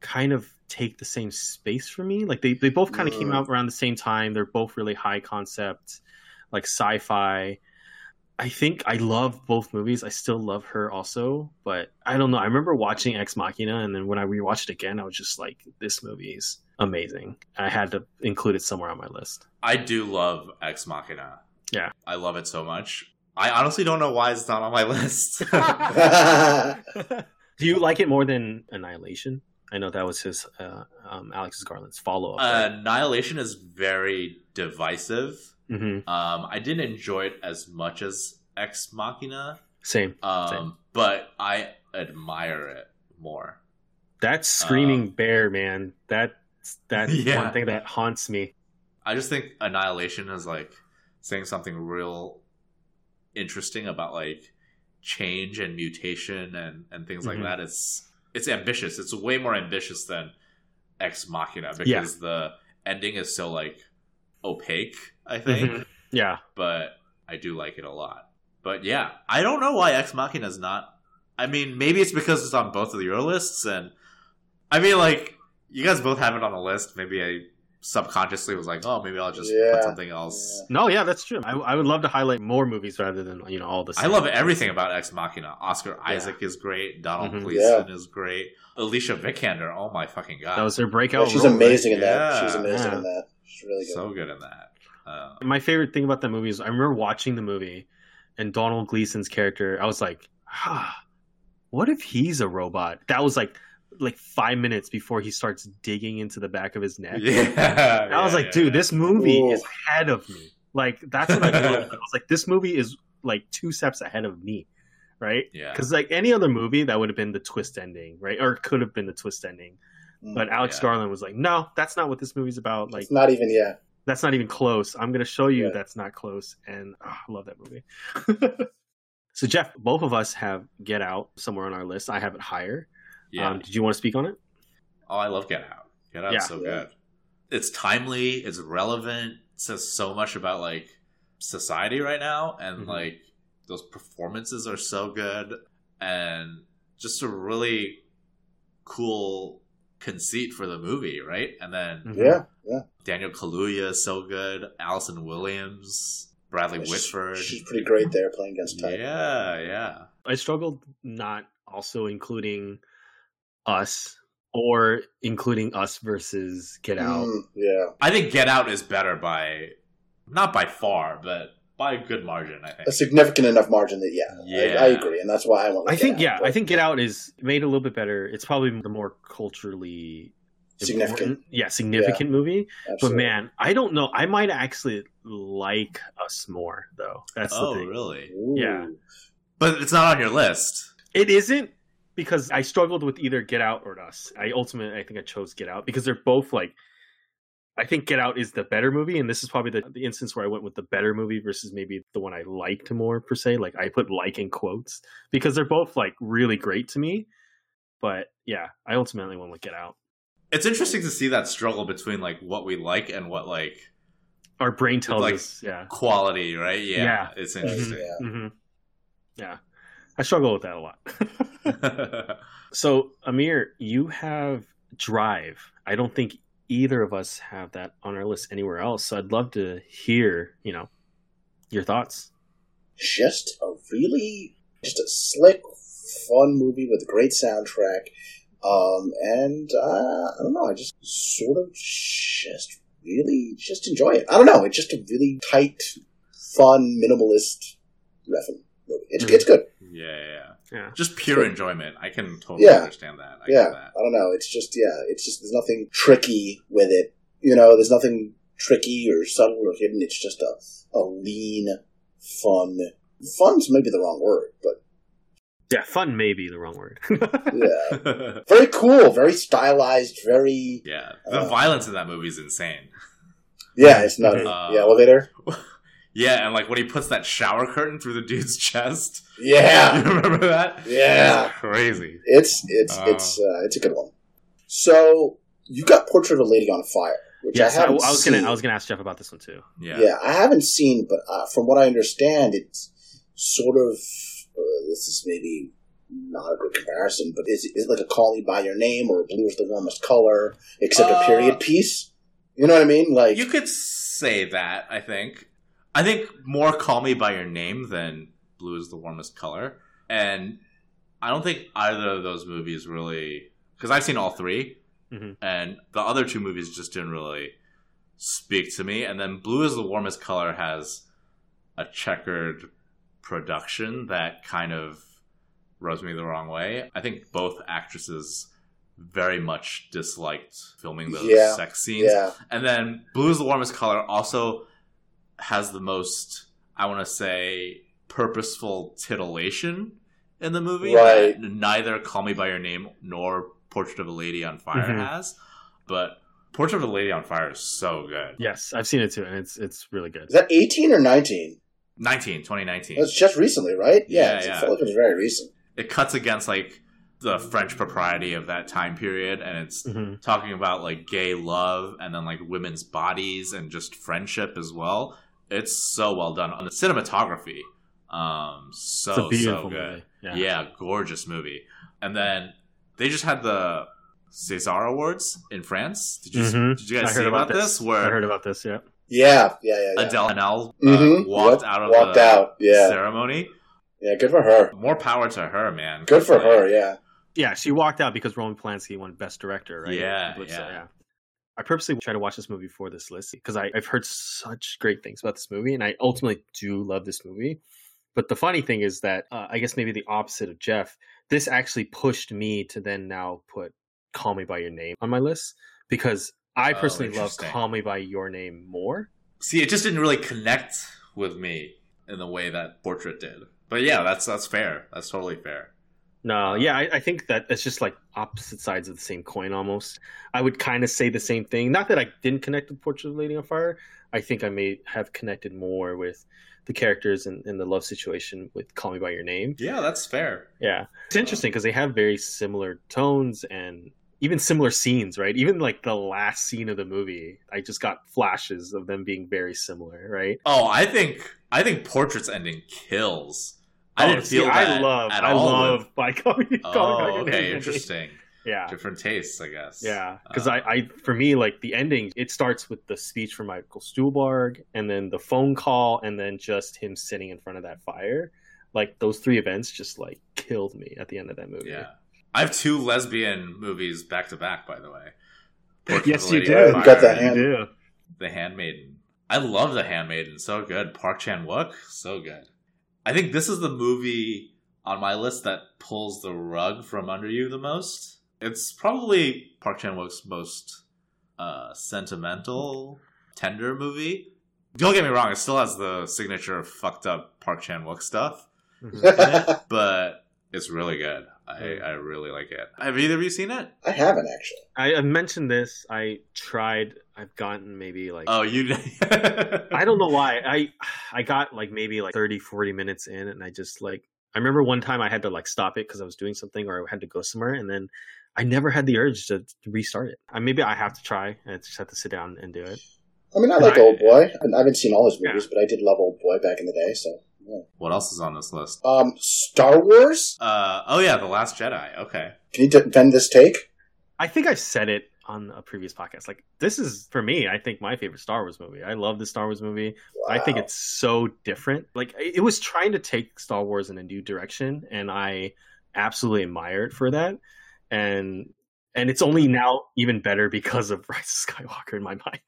kind of take the same space for me. Like they, they both kind of came Mm. out around the same time. They're both really high concept, like sci fi. I think I love both movies. I still love her also, but I don't know. I remember watching Ex Machina, and then when I rewatched it again, I was just like, "This movie is amazing." I had to include it somewhere on my list. I do love Ex Machina. Yeah. I love it so much. I honestly don't know why it's not on my [LAUGHS] list. [LAUGHS] Do you like it more than Annihilation? I know that was his uh, um, Alex Garland's follow up. Annihilation is very divisive. Hmm Um, I didn't enjoy it as much as Ex Machina, Same. um, Same. but I admire it more. That screaming Um, bear, man. That that's Yeah. one thing that haunts me. I just think Annihilation is like saying something real interesting about like change and mutation and, and things Mhm. like that. It's it's ambitious. It's way more ambitious than Ex Machina because Yeah. the ending is so like opaque, I think. Mhm. Yeah. But I do like it a lot. But yeah, I don't know why Ex Machina is not I mean, maybe it's because it's on both of your lists and I mean like you guys both have it on the list. Maybe I subconsciously was like, oh, maybe I'll just Yeah. put something else. No, yeah, that's true. I, I would love to highlight more movies rather than you know all the. I love everything about Ex Machina. Oscar Isaac is great. Domhnall Mhm. Gleeson is great. Alicia Vikander, oh my fucking god, That was their Yeah, breakout. she's role, right? amazing in that. Yeah. She's amazing Yeah. in that. She's really good. so good in that. Uh, My favorite thing about that movie is I remember watching the movie and Domhnall Gleeson's character. I was like, ah, what if he's a robot? That was like like five minutes before he starts digging into the back of his neck. yeah, [LAUGHS] I was yeah, like, yeah, dude, yeah. this movie Ooh. is ahead of me. Like that's what I [LAUGHS] felt. I was like, this movie is like two steps ahead of me, right? Yeah. Because like any other movie, that would have been the twist ending, right? Or could have been the twist ending. But Alex Yeah. Garland was like, no, that's not what this movie's about. Like it's not even yeah. that's not even close. I'm going to show you Yeah. that's not close. And ah, I love that movie. [LAUGHS] so, Jeff, both of us have Get Out somewhere on our list. I have it higher. Yeah. Um, did you want to speak on it? oh, I love Get Out. Get Out's Yeah. so good. It's timely. It's relevant. says so much about like society right now, and Mhm. like those performances are so good, and just a really cool conceit for the movie, right? And then Mhm. Yeah, yeah. Daniel Kaluuya is so good. Allison Williams, Bradley She's- Whitford. She's pretty great there playing against type. Yeah, yeah. I struggled not also including us or including us versus Get Out. Mm, yeah. I think Get Out is better by not by far, but by a good margin. I think. A significant enough margin that yeah, Yeah. I, I agree, and that's why I want. I think, Out, yeah, but I think Get Out is made a little bit better. It's probably the more culturally significant. important- yeah, significant movie. But man, I don't know. I might actually like us more, though. That's oh, the thing. really? Ooh. yeah. But it's not on your list. It isn't because I struggled with either Get Out or Us. I ultimately, I think I chose Get Out because they're both like. I think Get Out is the better movie, and this is probably the, the instance where I went with the better movie versus maybe the one I liked more per se. Like I put like in quotes because they're both like really great to me. But yeah, I ultimately went with Get Out. It's interesting to see that struggle between like what we like and what like Our brain tells Like- us, yeah, quality, right? Yeah, Yeah. it's Yeah, interesting. yeah. hmm yeah. I struggle with that a lot. [LAUGHS] So, Amir, you have Drive. I don't think either of us have that on our list anywhere else. So, I'd love to hear, you know, your thoughts. just a really just a slick, fun movie with a great soundtrack. Um, and uh, I don't know, I just sort of just really just enjoy it. I don't know, it's just a really tight, fun, minimalist refing movie. It's Mhm. it's good. yeah, yeah. Yeah. Just pure Sure. enjoyment. I can totally Yeah. understand that. I yeah, get that. I don't know. It's just yeah, it's just there's nothing tricky with it. You know, there's nothing tricky or subtle or hidden. It's just a a lean, fun. Fun's maybe the wrong word, but Yeah, fun may be the wrong word. [LAUGHS] yeah, [LAUGHS] very cool, very stylized, very yeah, the Uh, violence in that movie is insane. yeah. It's not. Uh, the elevator. [LAUGHS] Yeah, and like when he puts that shower curtain through the dude's [LAUGHS] chest. Yeah, [LAUGHS] You remember that? Yeah. It's crazy. it's it's Uh. it's uh, it's a good one. So you got Portrait of a Lady on Fire, which yes, I I, I haven't was seen. gonna, I was gonna ask Jeff about this one too. Yeah. Yeah, I haven't seen, but uh, from what I understand, it's sort of uh, this is maybe not a good comparison, but is is it like a Call Me by Your Name or Blue is the warmest color, except Uh, a period piece? You know what I mean? Like, You could say that, I think. I think more call me by your name than blue is the warmest color. And I don't think either of those movies really because I've seen all 3 Mhm. and the other two movies just didn't really speak to me. And then blue is the warmest color has a checkered production that kind of rubs me the wrong way. I think both actresses very much disliked filming those Yeah. sex scenes. yeah, And then blue is the warmest color also has the most, I want to say, purposeful titillation in the movie. Right. that neither Call Me By Your Name nor Portrait of a Lady on Fire Mhm. has. But Portrait of a Lady on Fire is so good. Yes, I've seen it too, and it's it's really good. is that eighteen or nineteen? 19, 2019. That's just recently, right? Yeah, Yeah, it's- yeah. I felt it was very recent. It cuts against like the French propriety of that time period and it's hmm talking about like gay love and then like women's bodies and just friendship as well. It's so well done on the cinematography. Um, so It's a beautiful so good. movie. Yeah. Yeah. gorgeous movie. And then they just had the César Awards in France. Did you Mhm. did you guys I see heard about this? I Where heard about this. Yeah. Yeah, yeah, yeah. yeah. Adèle Haenel uh, Mhm. walked Yep, out of walked the out. Yeah, ceremony. yeah. Good for her. More power to her, man. Good for Like, her. Yeah. Yeah, she walked out because Roman Polanski won Best Director, right? Yeah, I believe so, yeah. I purposely try to watch this movie for this list because I've heard such great things about this movie, and I ultimately do love this movie. But the funny thing is that uh, I guess maybe the opposite of Jeff, this actually pushed me to then now put "Call Me by Your Name" on my list because I Oh, personally love "Call Me by Your Name" more. See, it just didn't really connect with me in the way that Portrait did. But yeah, that's that's fair. That's totally fair. No, yeah, I, I think that it's just like opposite sides of the same coin almost. I would kind of say the same thing. Not that I didn't connect with Portrait of Lady on Fire. I think I may have connected more with the characters and, and the love situation with Call Me by Your Name. Yeah, that's fair. Yeah, it's interesting because they have very similar tones and even similar scenes, right? Even like the last scene of the movie, I just got flashes of them being very similar, right? Oh, I think I think Portrait's ending kills. I Oh, didn't see, feel that I love, at I all. love with- by Call Me, Call by Oh, Your okay, Name. interesting. Yeah, Different tastes, I guess. Yeah, because Uh, I, I, for me, like the ending, it starts with the speech from Michael Stuhlbarg, and then the phone call, and then just him sitting in front of that fire. Like those three events, just like killed me at the end of that movie. Yeah. I have two lesbian movies back to back, by the way. Portrait yes, of a you do. You got that hand. You do. The Handmaiden. I love The Handmaiden. So good. Park Chan Wook. So good. I think this is the movie on my list that pulls the rug from under you the most. It's probably Park Chan Wook's most uh, sentimental, tender movie. Don't get me wrong, it still has the signature fucked up Park Chan Wook stuff, Mhm. [LAUGHS] but it's really good. I. I really like it. Have either of you seen it? I haven't actually. I, I mentioned this. I tried. I've gotten maybe like Oh, you. I don't know [LAUGHS] why. I I got like maybe like 30, 40 minutes in, and I just like I remember one time I had to like stop it because I was doing something or I had to go somewhere, and then I never had the urge to, to restart it. Uh, maybe I have to try. and just have to sit down and do it. I mean, I like Right. Old Boy. I haven't seen all his Yeah. movies, but I did love Old Boy back in the day. So, yeah. What else is on this list? um, Star Wars. Uh, oh yeah, The Last Jedi. Okay. Can you defend this take? I think I've said it on a previous podcast. Like this is for me. I think my favorite Star Wars movie. I love the Star Wars movie. I think it's so different. Like it was trying to take Star Wars in a new direction, and I absolutely admire it for that. And and it's only now even better because of [LAUGHS] Rise of Skywalker in my mind.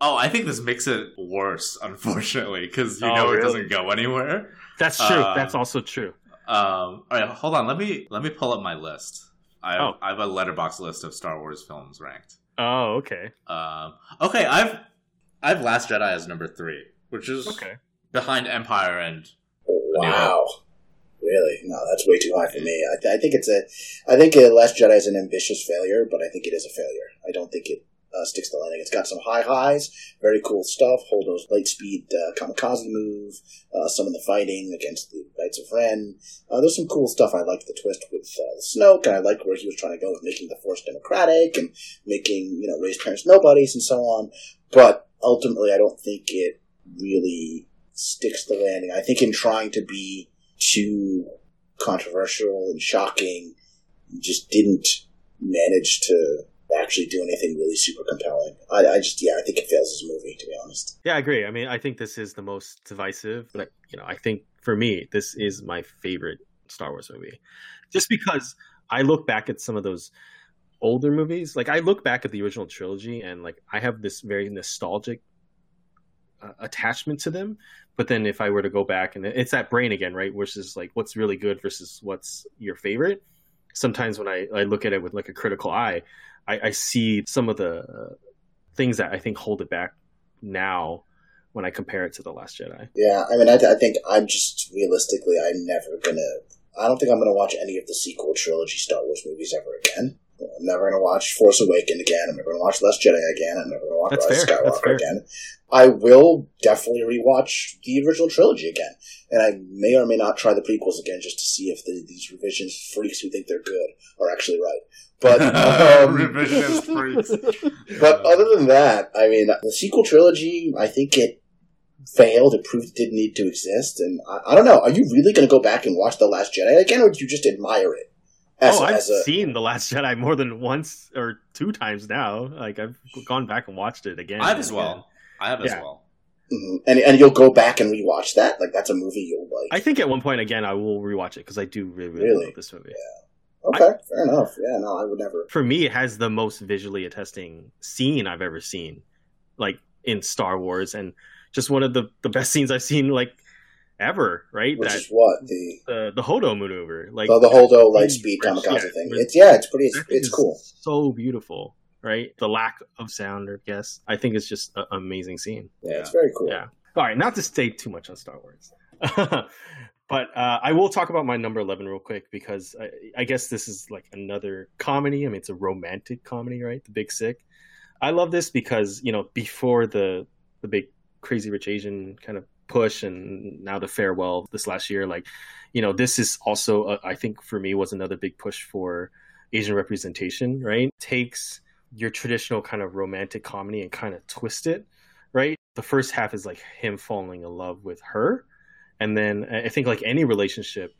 Oh, I think this makes it worse, unfortunately, because you Oh, know it really? doesn't go anywhere. That's true. Uh, That's also true. Um, all right, hold on. Let me let me pull up my list. I have, Oh. I have a Letterboxd list of Star Wars films ranked. Oh, okay. Um, okay, I've I've Last Jedi as number three, which is Okay. behind Empire and Wow. Really? No, that's way too high for me. I, th- I think it's a. I think uh, Last Jedi is an ambitious failure, but I think it is a failure. I don't think it uh, sticks the landing. It's got some high highs, very cool stuff. Holdo's light speed uh, kamikaze move, uh, some of the fighting against the Knights of Ren. Uh, there's some cool stuff. I like the twist with uh, Snoke, and I like where he was trying to go with making the Force democratic and making you know Rey's parents nobodies and so on. But ultimately, I don't think it really sticks the landing. I think in trying to be too controversial and shocking, just didn't manage to actually do anything really super compelling. I, I just, yeah, I think it fails as a movie, to be honest. Yeah, I agree. I mean, I think this is the most divisive. But you know, I think for me, this is my favorite Star Wars movie, just because I look back at some of those older movies. Like I look back at the original trilogy, and like I have this very nostalgic uh, attachment to them. But then if I were to go back, and it's that brain again, right? Is like what's really good versus what's your favorite. Sometimes when I, I look at it with like a critical eye, I, I see some of the uh, things that I think hold it back now when I compare it to the Last Jedi. Yeah, I mean, I, I think I'm just realistically, I'm never gonna. I don't think I'm gonna watch any of the sequel trilogy Star Wars movies ever again. I'm never gonna watch Force Awakens again. I'm never gonna watch Last Jedi again. I'm never gonna watch That's Rise fair. Skywalker again. I will definitely rewatch the original trilogy again, and I may or may not try the prequels again just to see if the, these revisionist freaks who think they're good are actually right. But [LAUGHS] um, revisionist freaks. [LAUGHS] but other than that, I mean, the sequel trilogy, I think it failed. It proved it didn't need to exist. And I, I don't know. Are you really going to go back and watch The Last Jedi again, or do you just admire it? As, oh, I've as a, seen the Last Jedi more than once or two times now. Like I've gone back and watched it again. I have and as again. well. I have as Yeah. well. Mhm. and and you'll go back and rewatch that. Like that's a movie you'll like. I think at one point again I will rewatch it because I do really, really, Really? love this movie. okay, fair enough. Yeah, no, I would never. For me, it has the most visually attesting scene I've ever seen, like in Star Wars, and just one of the the best scenes I've seen like ever. Right, Which that is what the the the Holdo maneuver, like oh, the Holdo light speed kamikaze yeah, thing. It's yeah, it's pretty. It's, it's cool. so beautiful. right? The lack of sound, I guess. I think it's just an amazing scene. Yeah, it's very cool. Yeah. All right, not to stay too much on Star Wars. [LAUGHS] but uh, I will talk about my number 11 real quick because I, I guess this is like another comedy. I mean, it's a romantic comedy, right? The Big Sick. I love this because, you know, before the the big Crazy Rich Asian kind of push and now the farewell this last year, like, you know, this is also, a, I think for me, was another big push for Asian representation, right? Takes your traditional kind of romantic comedy and kind of twist it, right? The first half is like him falling in love with her. And then I think like any relationship,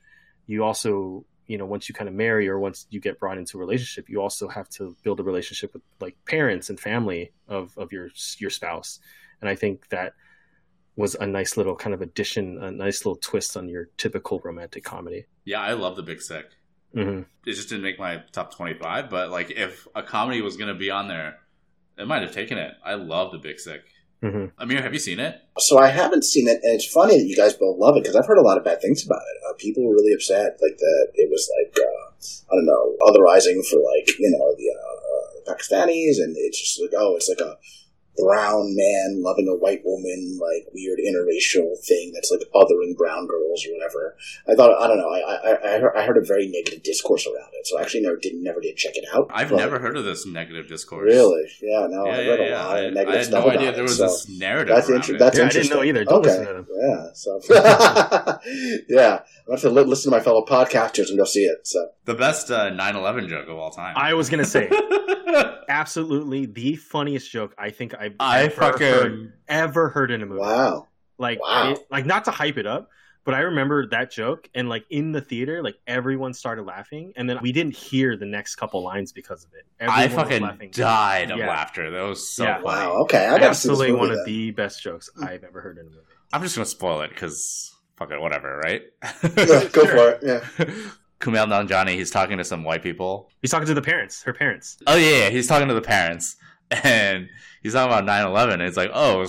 you also, you know, once you kind of marry or once you get brought into a relationship, you also have to build a relationship with like parents and family of, of your your spouse. And I think that was a nice little kind of addition, a nice little twist on your typical romantic comedy. Yeah, I love The Big Sick. Mm-hmm. It just didn't make my top 25, but like if a comedy was going to be on there, it might have taken it. I love The Big Sick. Mm-hmm. Amir, have you seen it? So I haven't seen it, and it's funny that you guys both love it because I've heard a lot of bad things about it. Uh, people were really upset, like that it was like uh, I don't know, otherizing for like you know the uh, Pakistanis, and it's just like oh, it's like a brown man loving a white woman, like weird interracial thing that's like othering brown girls or whatever. I thought I don't know. I I, I, heard, I heard a very negative discourse around it, so I actually never did never did check it out. I've but- never heard of this negative discourse. Really? Yeah, no, Yeah, I yeah, read a yeah. lot I, of I had stuff no about idea there was so this narrative that's inter- it. that's Yeah, I didn't interesting. know either. Don't okay. listen to them. Yeah, so [LAUGHS] yeah, I'm going to listen to my fellow podcasters and go see it. So the best uh, 9/11 joke of all time. I was gonna say [LAUGHS] absolutely the funniest joke I think I've I ever fucking heard, ever heard in a movie. wow, Like, Wow. it, like not to hype it up, but I remember that joke, and like in the theater, like everyone started laughing, and then we didn't hear the next couple lines because of it. I Everyone was fucking died of Yeah. laughter. That was so Yeah. funny. wow, okay, I got to see Absolutely one of then. the best jokes I've ever heard in a movie. I'm just gonna spoil it because fuck it, whatever, right? [LAUGHS] Yeah, go for it. Yeah, [LAUGHS] Kumail Nanjiani, he's talking to some white people. He's talking to the parents, her parents. Oh yeah, yeah, he's talking to the parents, [LAUGHS] and he's talking about 9/11. And it's like, oh,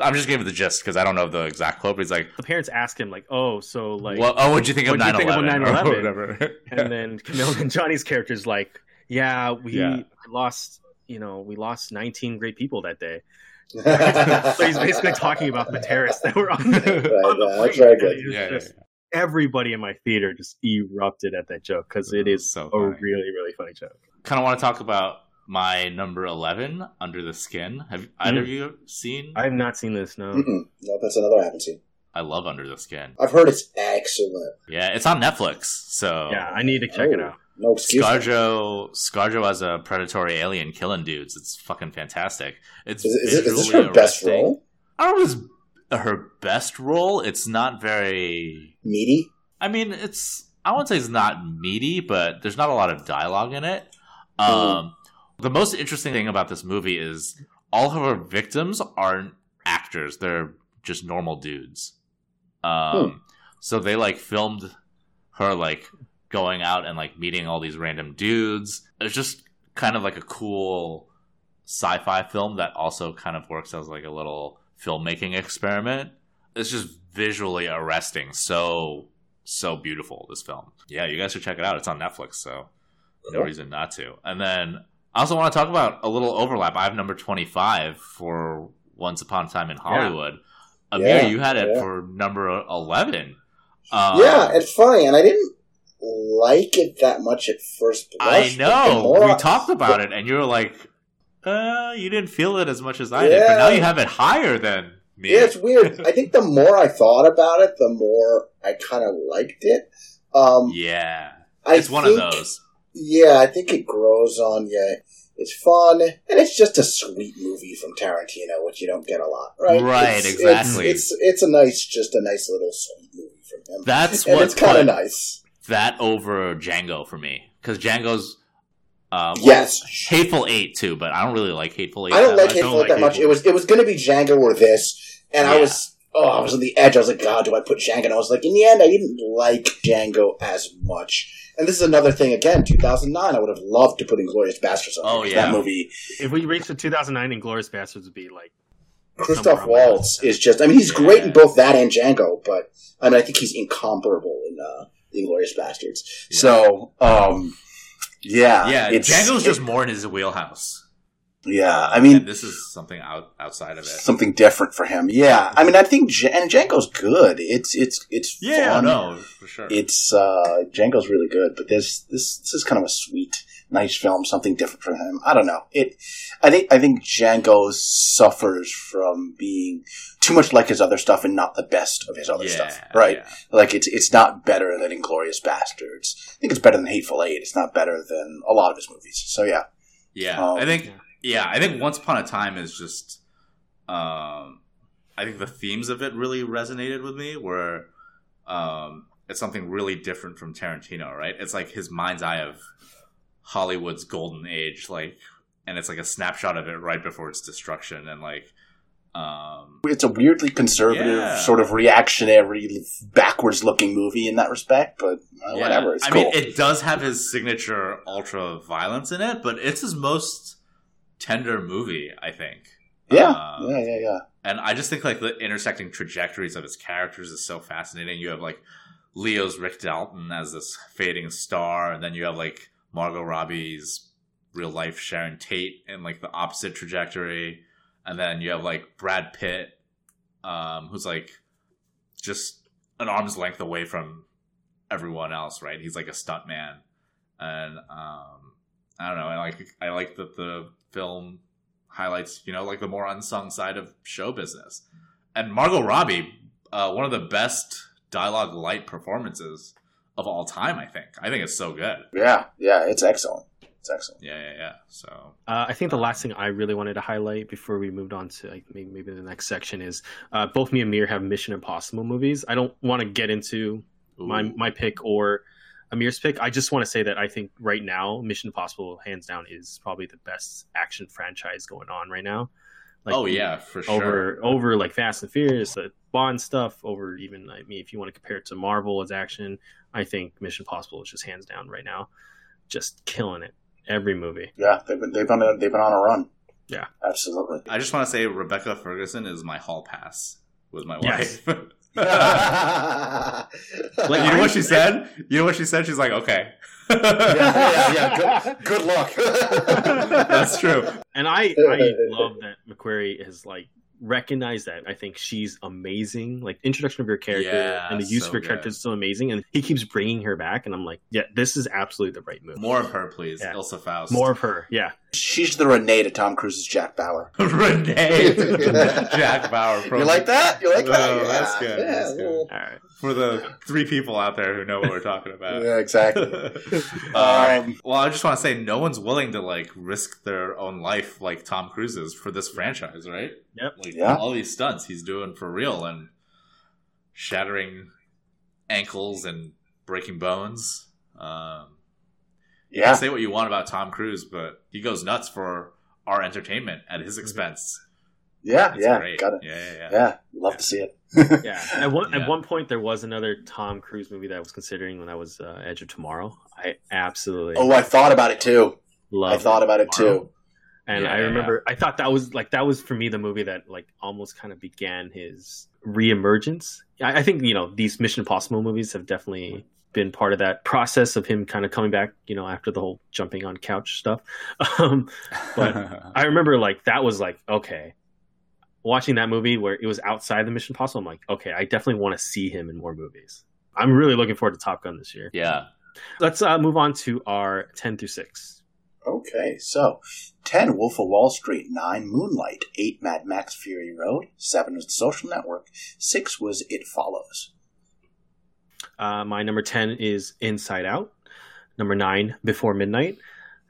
I'm just giving the gist because I don't know the exact quote. But he's like, The parents ask him like, "Oh, so like," well, oh, what'd you think of what'd 9/11? think of 9/11? [LAUGHS] whatever. and then Kumail Nanjiani's character's like, "Yeah, we Yeah. lost, you know, we lost 19 great people that day." [LAUGHS] so he's basically talking about the terrorists that were on the, on the yeah, that's plane. very And good. it was yeah, yeah, just- Everybody in my theater just erupted at that joke because it is So a funny. really, really funny joke. kind of want to talk about my number 11, Under the Skin. Have either of you seen? I have not seen this. No, Mm-mm. no, that's another I haven't seen. I love Under the Skin. I've heard it's excellent. Yeah, it's on Netflix. So yeah, I need to check it Oh, out. No excuse. ScarJo, ScarJo as a predatory alien killing dudes. It's fucking fantastic. It's Is, is, it- is this visually her best role? I don't know if it's her best role. It's not very. Meaty. I mean, it's. I wouldn't say it's not meaty, but there's not a lot of dialogue in it. Um, the most interesting thing about this movie is all of her victims aren't actors; they're just normal dudes. Um, so they like filmed her like going out and like meeting all these random dudes. It's just kind of like a cool sci-fi film that also kind of works as like a little filmmaking experiment. It's just visually arresting. So so beautiful this film. Yeah, you guys should check it out. It's on Netflix, so no reason not to. And then I also want to talk about a little overlap. I have number 25 for Once Upon a Time in Hollywood. Amir, Yeah, you had it yeah. for number 11. Um, yeah, it's funny, and I didn't like it that much at first I blush. but the know. We I- talked about it, and you were like, uh, you didn't feel it as much as I did. But now you have it higher than me. Yeah, it's weird. [LAUGHS] I think the more I thought about it, the more I kind of liked it. Um, Yeah. I It's one think- of those. Yeah, I think it grows on you. It's fun, and it's just a sweet movie from Tarantino, which you don't get a lot, right? Right, It's- exactly. It's, it's it's a nice, just a nice little sweet movie from him, That's and what it's kind of nice. that over Django for me. Because Django's. Uh, well, Yes, Hateful Eight too, but I don't really like Hateful Eight. I don't that like much. Hateful don't Eight that much. Hateful It was it was going to be Django or this, and I was oh I was on the edge. I was like, God, do I put Django? And I was like, in the end, I didn't like Django as much. And this is another thing again. 2009, I would have loved to put Inglourious Basterds on. Oh, yeah. that movie. If we reach the 2009, Inglourious Basterds would be like Christoph somewhere on my Waltz is just. I mean, he's Yeah. great in both that and Django, but I mean, I think he's incomparable in uh, Inglourious Basterds. Yeah. So, um, yeah, Yeah, Django's it- just more in his wheelhouse. Yeah, I mean, and this is something out outside of it. something different for him. Yeah, I mean, I think J- and Django's good. It's it's it's Yeah, fun. no, for sure. It's uh Django's really good, but this this this is kind of a sweet, nice film, something different from him. I don't know. It I think I think Django suffers from being too much like his other stuff and not the best of his other yeah, stuff. Right? yeah. Like it's it's not better than Inglourious Basterds. I think it's better than Hateful Eight. It's not better than a lot of his movies. So yeah. Yeah, Um, I think. Yeah. I think Once Upon a Time is just. Um, I think the themes of it really resonated with me. Where, um, it's something really different from Tarantino, right? It's like his mind's eye of Hollywood's golden age, like, and it's like a snapshot of it right before its destruction, and like, um, It's a weirdly conservative, Yeah. sort of reactionary, backwards looking movie in that respect, but uh, Yeah. whatever. It's I cool. mean, it does have his signature ultra violence in it, but it's his most tender movie, I think. yeah, Um, yeah, yeah, yeah. And I just think like the intersecting trajectories of its characters is so fascinating. You have like Leo's Rick Dalton as this fading star, and then you have like Margot Robbie's real life Sharon Tate in like the opposite trajectory, and then you have like Brad Pitt, um, who's like just an arm's length away from everyone else, right? He's like a stunt man, and um, I don't know. I like I like that the film highlights, you know, like the more unsung side of show business. And Margot Robbie, uh, one of the best dialogue light performances of all time. I think. I think it's so good. Yeah, yeah, it's excellent. It's excellent. Yeah, yeah, yeah. So Uh, I think the last thing I really wanted to highlight before we moved on to like, maybe, maybe the next section is uh, both me and Mir have Mission Impossible movies. I don't want to get into my my pick or Amir's pick. I just want to say that I think right now Mission Impossible, hands down, is probably the best action franchise going on right now. Like, oh yeah, for sure. over over like Fast and Furious, the Bond stuff, over even I mean, if you want to compare it to Marvel as action, I think Mission Impossible is just hands down right now, just killing it every movie. Yeah, they've been they've been a, they've been on a run. Yeah. absolutely. I just want to say Rebecca Ferguson is my hall pass with my Yes. [LAUGHS] wife. [LAUGHS] like, you know what she said? You know what she said? She's like, okay. Yeah, yeah, yeah. [LAUGHS] Good, good luck. [LAUGHS] That's true. And I I love that McQuarrie has like recognized that. I think she's amazing. Like introduction of her character Yeah, and the use so of her good. character is so amazing, and he keeps bringing her back, and I'm like, yeah, this is absolutely the right move. More of her, please. Yeah. Ilsa Faust. More of her, yeah. She's the Renee to Tom Cruise's Jack Bauer. [LAUGHS] Renee. [LAUGHS] Jack Bauer. You like that? You like that? Oh, yeah. that's good, Yeah, that's good. well, All right. For the three people out there who know what we're talking about. [LAUGHS] yeah, exactly. Um, well, I just want to say, no one's willing to like risk their own life like Tom Cruise is for this franchise, right? Yep. Like Yeah. all these stunts he's doing for real and shattering ankles and breaking bones. Um, Yeah, Say what you want about Tom Cruise, but he goes nuts for our entertainment at his expense. yeah, It's yeah. great. Got it. Yeah, yeah, yeah. Yeah, love to see it. [LAUGHS] Yeah. At one Yeah. at one point, there was another Tom Cruise movie that I was considering when I was uh, Edge of Tomorrow. I absolutely Oh, I thought about it too. love. I thought about it Tomorrow. too. And Yeah, I yeah, remember, I thought that was like that was for me the movie that like almost kind of began his reemergence. I, I think you know these Mission Impossible movies have definitely been part of that process of him kind of coming back. You know, after the whole jumping on couch stuff. [LAUGHS] Um, but [LAUGHS] I remember like that was like okay, watching that movie where it was outside the Mission Impossible. I'm like, okay, I definitely want to see him in more movies. I'm really looking forward to Top Gun this year. yeah. Let's uh, move on to our ten through six. Okay, so 10 Wolf of Wall Street, 9 Moonlight, 8 Mad Max Fury Road, 7 was The Social Network, 6 was It Follows. Uh, my number 10 is Inside Out. Number 9, Before Midnight.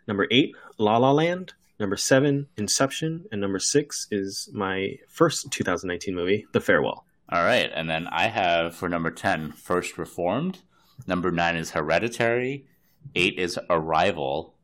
Number 8, La La Land. Number 7, Inception. And number 6 is my first 2019 movie, The Farewell. All right, and then I have for number 10, First Reformed. Number 9 is Hereditary. 8 is Arrival.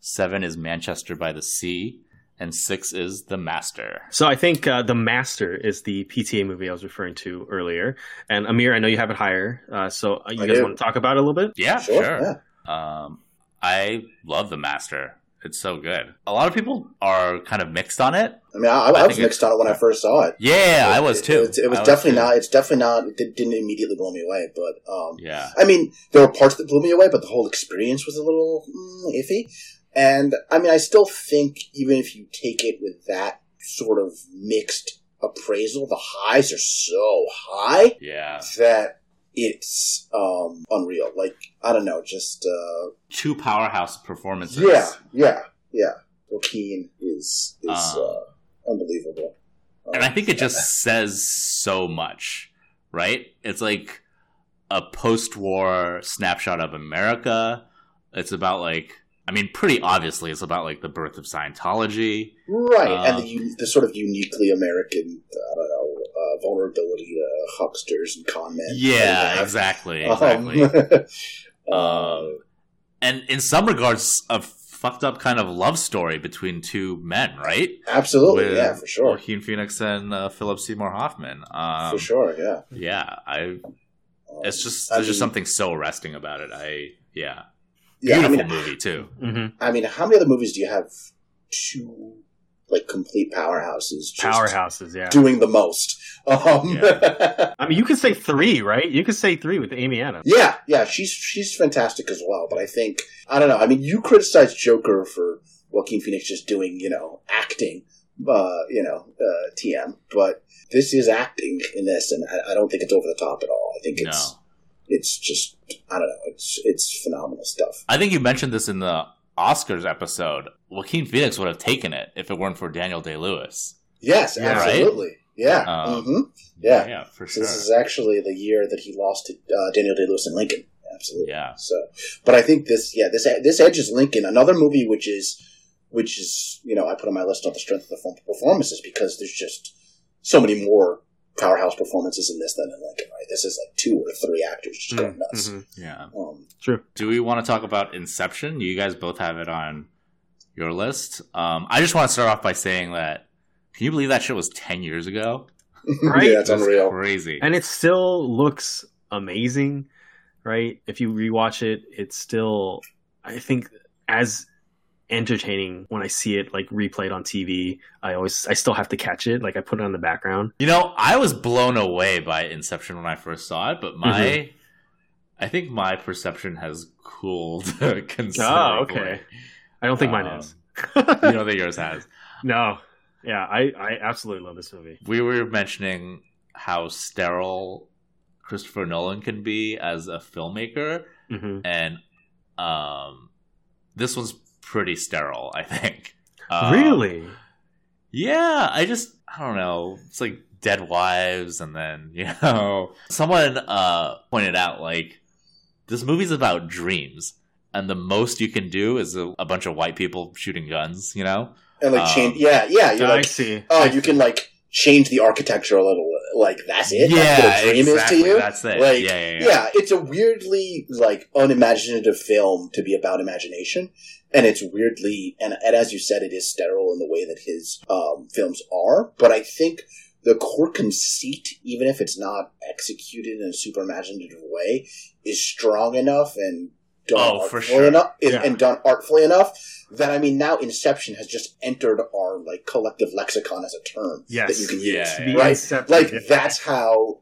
7 is Manchester by the Sea. And 6 is The Master. So I think uh, The Master is the PTA movie I was referring to earlier. And Amir, I know you have it higher. Uh, so uh, you I guys do. want to talk about it a little bit? Yeah, Sure, sure. Um, I love The Master. It's so good. A lot of people are kind of mixed on it. I mean, I, I, I was mixed on it when I first saw it. Yeah, I was too. It, it was I definitely too. not. It's definitely not. It didn't immediately blow me away, but um, Yeah. I mean, there were parts that blew me away, but the whole experience was a little mm, iffy. And I mean, I still think even if you take it with that sort of mixed appraisal, the highs are so high Yeah. that it's um, unreal. Like I don't know, just uh, Two powerhouse performances. yeah, yeah, yeah. Joaquin is is Um, uh, unbelievable, And I think it just [LAUGHS] says so much, right? It's like a post war snapshot of America. It's about like, I mean, pretty obviously, it's about like the birth of Scientology. right? uh, and the, the sort of uniquely American, I don't know, uh, vulnerability to hucksters and con men. Yeah, Uh, exactly. um, Exactly. [LAUGHS] uh, Um, and in some regards, a fucked up kind of love story between two men, right? absolutely, With yeah, for sure, Joaquin Phoenix and uh, Philip Seymour Hoffman. Um, for sure, yeah. Yeah, I. Um, It's just I there's just mean- something so arresting about it. I yeah, yeah. I beautiful mean, movie too. hmm I mean, how many other movies do you have? Two like complete powerhouses, just Powerhouses, yeah. doing the most. Um, [LAUGHS] I mean, you could say three, right? You could say three with Amy Adams. yeah, yeah, she's she's fantastic as well. But I think I don't know. I mean, you criticized Joker for Joaquin Phoenix just doing you know acting, uh, you know, uh, TM. But this is acting in this, and I, I don't think it's over the top at all. I think it's No, it's just I don't know. It's it's phenomenal stuff. I think you mentioned this in the Oscars episode. Joaquin Phoenix would have taken it if it weren't for Daniel Day Lewis. Yes, Yeah, right? absolutely. Yeah. Um, hmm Yeah. yeah, for sure. this is actually the year that he lost to uh, Daniel Day Lewis and Lincoln. Absolutely. Yeah, So, but I think this, yeah, this this edges Lincoln. Another movie which is, which is, you know, I put on my list on the strength of the film performances because there's just so many more powerhouse performances in this than in Lincoln. Right? This is like two or three actors just going nuts. Mhm. yeah. Um, True. Do we want to talk about Inception? You guys both have it on your list. Um, I just want to start off by saying that. Can you believe that shit was ten years ago? Right? [LAUGHS] yeah, it's That's unreal. Crazy. And it still looks amazing, right? If you rewatch it, it's still, I think, as entertaining when I see it like replayed on TV. I always, I still have to catch it. Like I put it on the background. You know, I was blown away by Inception when I first saw it, but my, Mm-hmm. I think my perception has cooled [LAUGHS] considerably. Oh, okay. I don't think mine Um, is. [LAUGHS] you know that [LAUGHS] yours has. no. Yeah, I, I absolutely love this movie. We were mentioning how sterile Christopher Nolan can be as a filmmaker, hmm and um, this one's pretty sterile. I think. Um, really? Yeah, I just I don't know. It's like dead wives, and then [LAUGHS] you know, someone uh pointed out like this movie's about dreams, and the most you can do is a, a bunch of white people shooting guns. You know, And like Um, change, yeah, yeah. You're I like, see. oh, I you see. can like change the architecture a little. Like that's it. yeah, that's what a dream exactly. is to you. That's it. Like, yeah, yeah, yeah. yeah. it's a weirdly like unimaginative film to be about imagination, and it's weirdly and, and as you said, it is sterile in the way that his um, films are. But I think the core conceit, even if it's not executed in a super imaginative way, is strong enough and done Oh, for artfully sure. enough Yeah. and done artfully enough that I mean now Inception has just entered our like collective lexicon as a term Yes. that you can Yeah, use. yeah. Right? Inception, Like yeah. that's how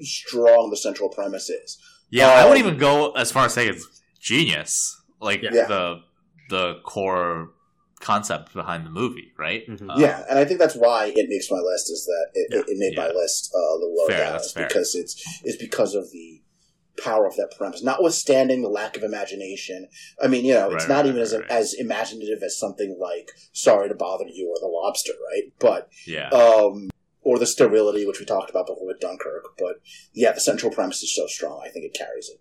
strong the central premise is. Yeah, I wouldn't Um, even go as far as saying it's genius. Like Yeah. the the core concept behind the movie, right? Mhm. Um, yeah, and I think that's why it makes my list. Is that it, Yeah. it, it made my list uh, a little lower Fair, down that's fair. because it's is because of the power of that premise, notwithstanding the lack of imagination. I mean, you know, it's Right, not right, even as right, right. as imaginative as something like "Sorry to Bother You" or "The Lobster," right? But yeah. um, or the sterility, which we talked about before with Dunkirk. But yeah, the central premise is so strong. I think it carries it.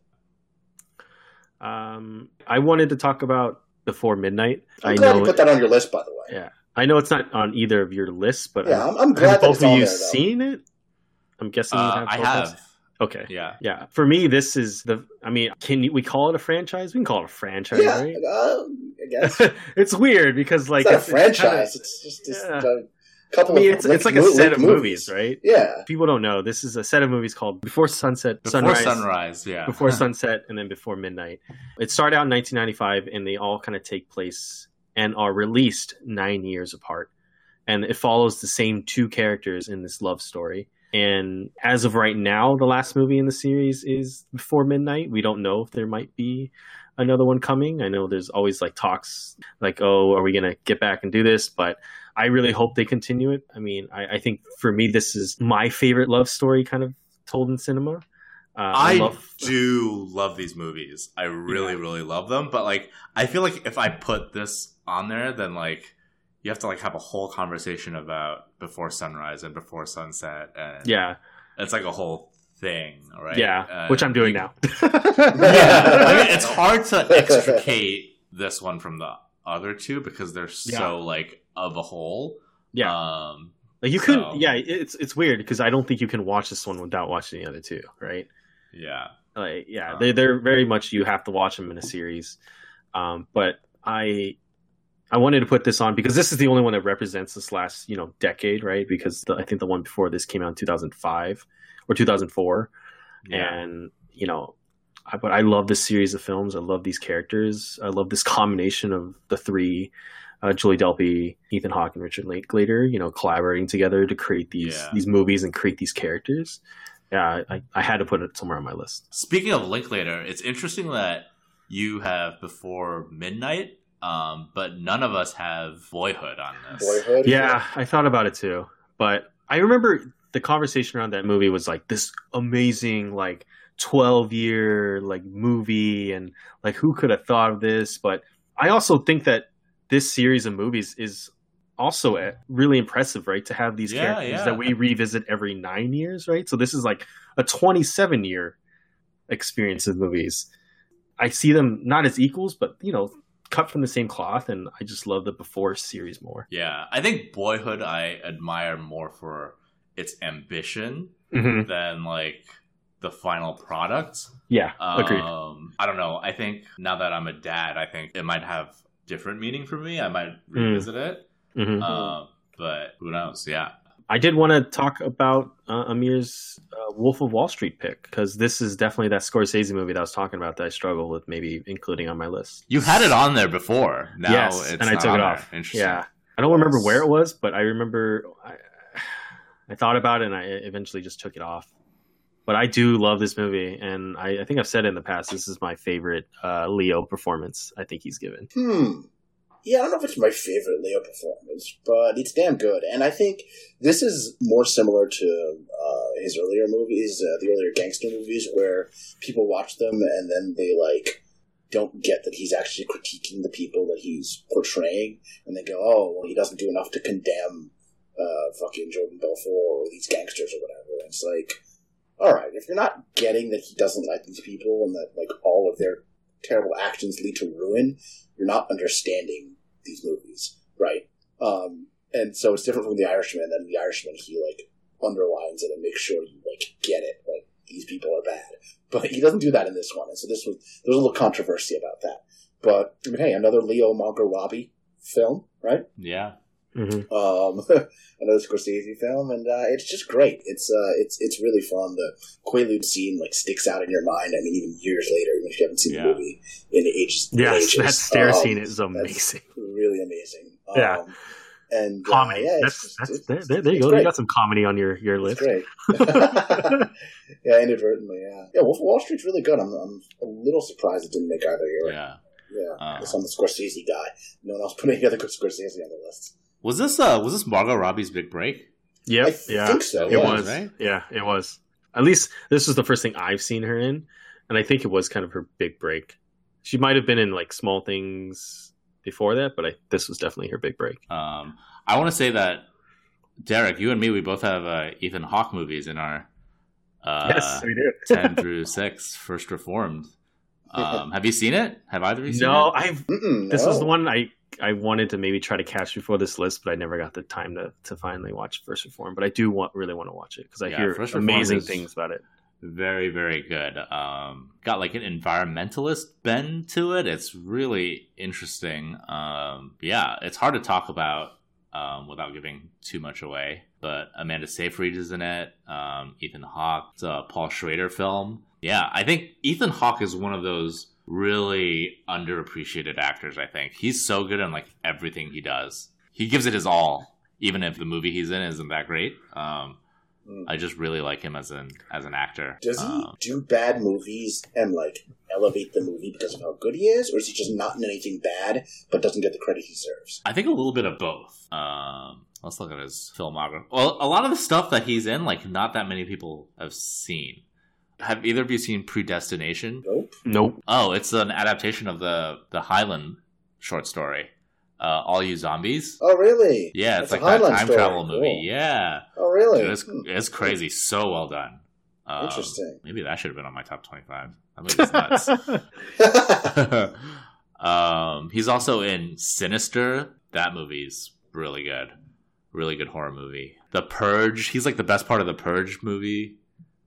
Um, I wanted to talk about Before Midnight. I'm I glad know you put that on your list, by the way. Yeah. I know it's not on either of your lists, but Yeah, I'm, I'm, I'm glad that both of you there. Seen it? I'm guessing you Uh, have. I have. of- Okay. Yeah. Yeah. For me, this is the. I mean, can we call it a franchise? We can call it a franchise, Yeah, right? uh, I guess. [LAUGHS] it's weird because like it's not a kinda- franchise. it's just, just yeah. a couple I mean, of. it's, it's like linked a mo- set linked of movies, right? Yeah. People don't know this is a set of movies called Before Sunset, Before Sunrise, sunrise, yeah. Before [LAUGHS] Sunset, and then Before Midnight. It started out in 1995, and they all kind of take place and are released nine years apart. And it follows the same two characters in this love story. And as of right now, the last movie in the series is Before Midnight. We don't know if there might be another one coming. I know there's always like talks like, oh, are we going to get back and do this? But I really hope they continue it. I mean, I, I think for me, this is my favorite love story kind of told in cinema. Uh, I, love- do love these movies. I really, Yeah. really love them. But like, I feel like if I put this on there, then like, you have to like have a whole conversation about before sunrise and before sunset, and yeah, it's like a whole thing, right? yeah, Uh, which I'm doing you- now. [LAUGHS] yeah, I mean, it's hard to [LAUGHS] extricate this one from the other two because they're so Yeah. like of a whole. yeah. Um, Like you couldn't, yeah. It's it's weird because I don't think you can watch this one without watching the other two, right? yeah. Like, yeah, Uh. they they're very much you have to watch them in a series. Um, but I I wanted to put this on because this is the only one that represents this last you know decade, right? Because the, I think the one before this came out in two thousand five or two thousand four, Yeah. and you know. I, but I love this series of films. I love these characters. I love this combination of the three, uh, Julie Delpy, Ethan Hawke, and Richard Linklater. You know, collaborating together to create these Yeah. these movies and create these characters. Yeah, I, I had to put it somewhere on my list. Speaking of Linklater, it's interesting that you have before midnight, um, but none of us have Boyhood on this. Boyhood. Yeah, I thought about it too. But I remember the conversation around that movie was like this amazing, like 12 year like movie and like who could have thought of this? But I also think that this series of movies is also uh, really impressive, right? To have these Yeah, characters yeah. that we revisit every nine years, right? So this is like a 27 year experience of movies. I see them not as equals, but you know, cut from the same cloth, and I just love the Before series more. Yeah, I think Boyhood I admire more for its ambition Mm-hmm. than like the final product. Yeah, agreed. Um, I don't know. I think now that I'm a dad, I think it might have different meaning for me. I might Mm. revisit it. hmm Uh, but who knows? Yeah. I did want to talk about uh, Amir's uh, Wolf of Wall Street pick because this is definitely that Scorsese movie that I was talking about that I struggle with maybe including on my list. You had it on there before. Now yes, it's and I took on it there. off. Interesting. Yeah, I don't remember where it was, but I remember I, I thought about it and I eventually just took it off. But I do love this movie, and I, I think I've said it in the past. This is my favorite uh, Leo performance. I think he's given. Hmm. Yeah, I don't know if it's my favorite Leo performance, but it's damn good. And I think this is more similar to uh, his earlier movies, uh, the earlier gangster movies, where people watch them and then they like don't get that he's actually critiquing the people that he's portraying, and they go, "Oh, well, he doesn't do enough to condemn uh, fucking Jordan Belfort or these gangsters or whatever." And it's like, all right, if you're not getting that he doesn't like these people and that like all of their terrible actions lead to ruin, you're not understanding these movies, right? Um, and so it's different from The Irishman. And The Irishman, he like underlines it and makes sure you like get it. Like these people are bad, but he doesn't do that in this one. And so this was there was a little controversy about that. But I mean, hey, another Leo Margot Robbie film, right? Yeah. hmm um, [LAUGHS] another Scorsese film, and uh, it's just great. It's uh, it's it's really fun. The Quaalude scene like sticks out in your mind. I mean, even years later, even if you haven't seen Yeah. the movie in ages. in Yes, ages. that stair Um, scene is amazing. Really amazing. Yeah. Um, and uh, Comedy. yeah, that's, just- that's, it's- there, there, there you go. great. You got some comedy on your, your It's list. great. [LAUGHS] [LAUGHS] yeah, inadvertently. Yeah, yeah. Wolf of Wall Street's really good. I'm, I'm a little surprised it didn't make either year. Yeah. Yeah, Uh. because I'm the Scorsese guy. No one else put any other good Scorsese on the list. Was this uh was this Margot Robbie's big break? Yep. I yeah. think so. It yeah. was. right? Yeah, it was. At least this was the first thing I've seen her in, and I think it was kind of her big break. She might have been in like small things before that, but I, this was definitely her big break. Um, I want to say that Derek, you and me, we both have uh, Ethan Hawke movies in our uh, we do. [LAUGHS] ten through six First Reformed. Um, have you seen it? Have either of you seen no, it? I've. Mm-mm, This was the one I I wanted to maybe try to catch before this list, but I never got the time to, to finally watch First Reform. But I do want really want to watch it because I Yeah, hear First amazing is- things about it. Very, very good. Um, got like an environmentalist bend to it. It's really interesting. Um, yeah, it's hard to talk about um, without giving too much away. But Amanda Seyfried is in it. Um, Ethan Hawke. It's a Paul Schrader film. Yeah, I think Ethan Hawke is one of those really underappreciated actors. I think he's so good in like everything he does. He gives it his all, even if the movie he's in isn't that great. Um, Mm. I just really like him as an as an actor. Does he Um, do bad movies and like elevate the movie because of how good he is, or is he just not in anything bad but doesn't get the credit he deserves? I think a little bit of both. Um, let's look at his filmography. Well, a lot of the stuff that he's in, like, not that many people have seen. Have either of you seen Predestination? Nope. Nope. Oh, it's an adaptation of the the Heinlein short story. Uh, All You Zombies. Oh, really? Yeah, it's That's like a that time story. travel movie. Cool. Yeah, Oh, really? Dude, it's, Hmm. it's crazy. So well done. Um, Interesting. Maybe that should have been on my top twenty-five. That movie's nuts. [LAUGHS] um, he's also in Sinister. That movie's really good. Really good horror movie. The Purge. He's like the best part of the Purge movie.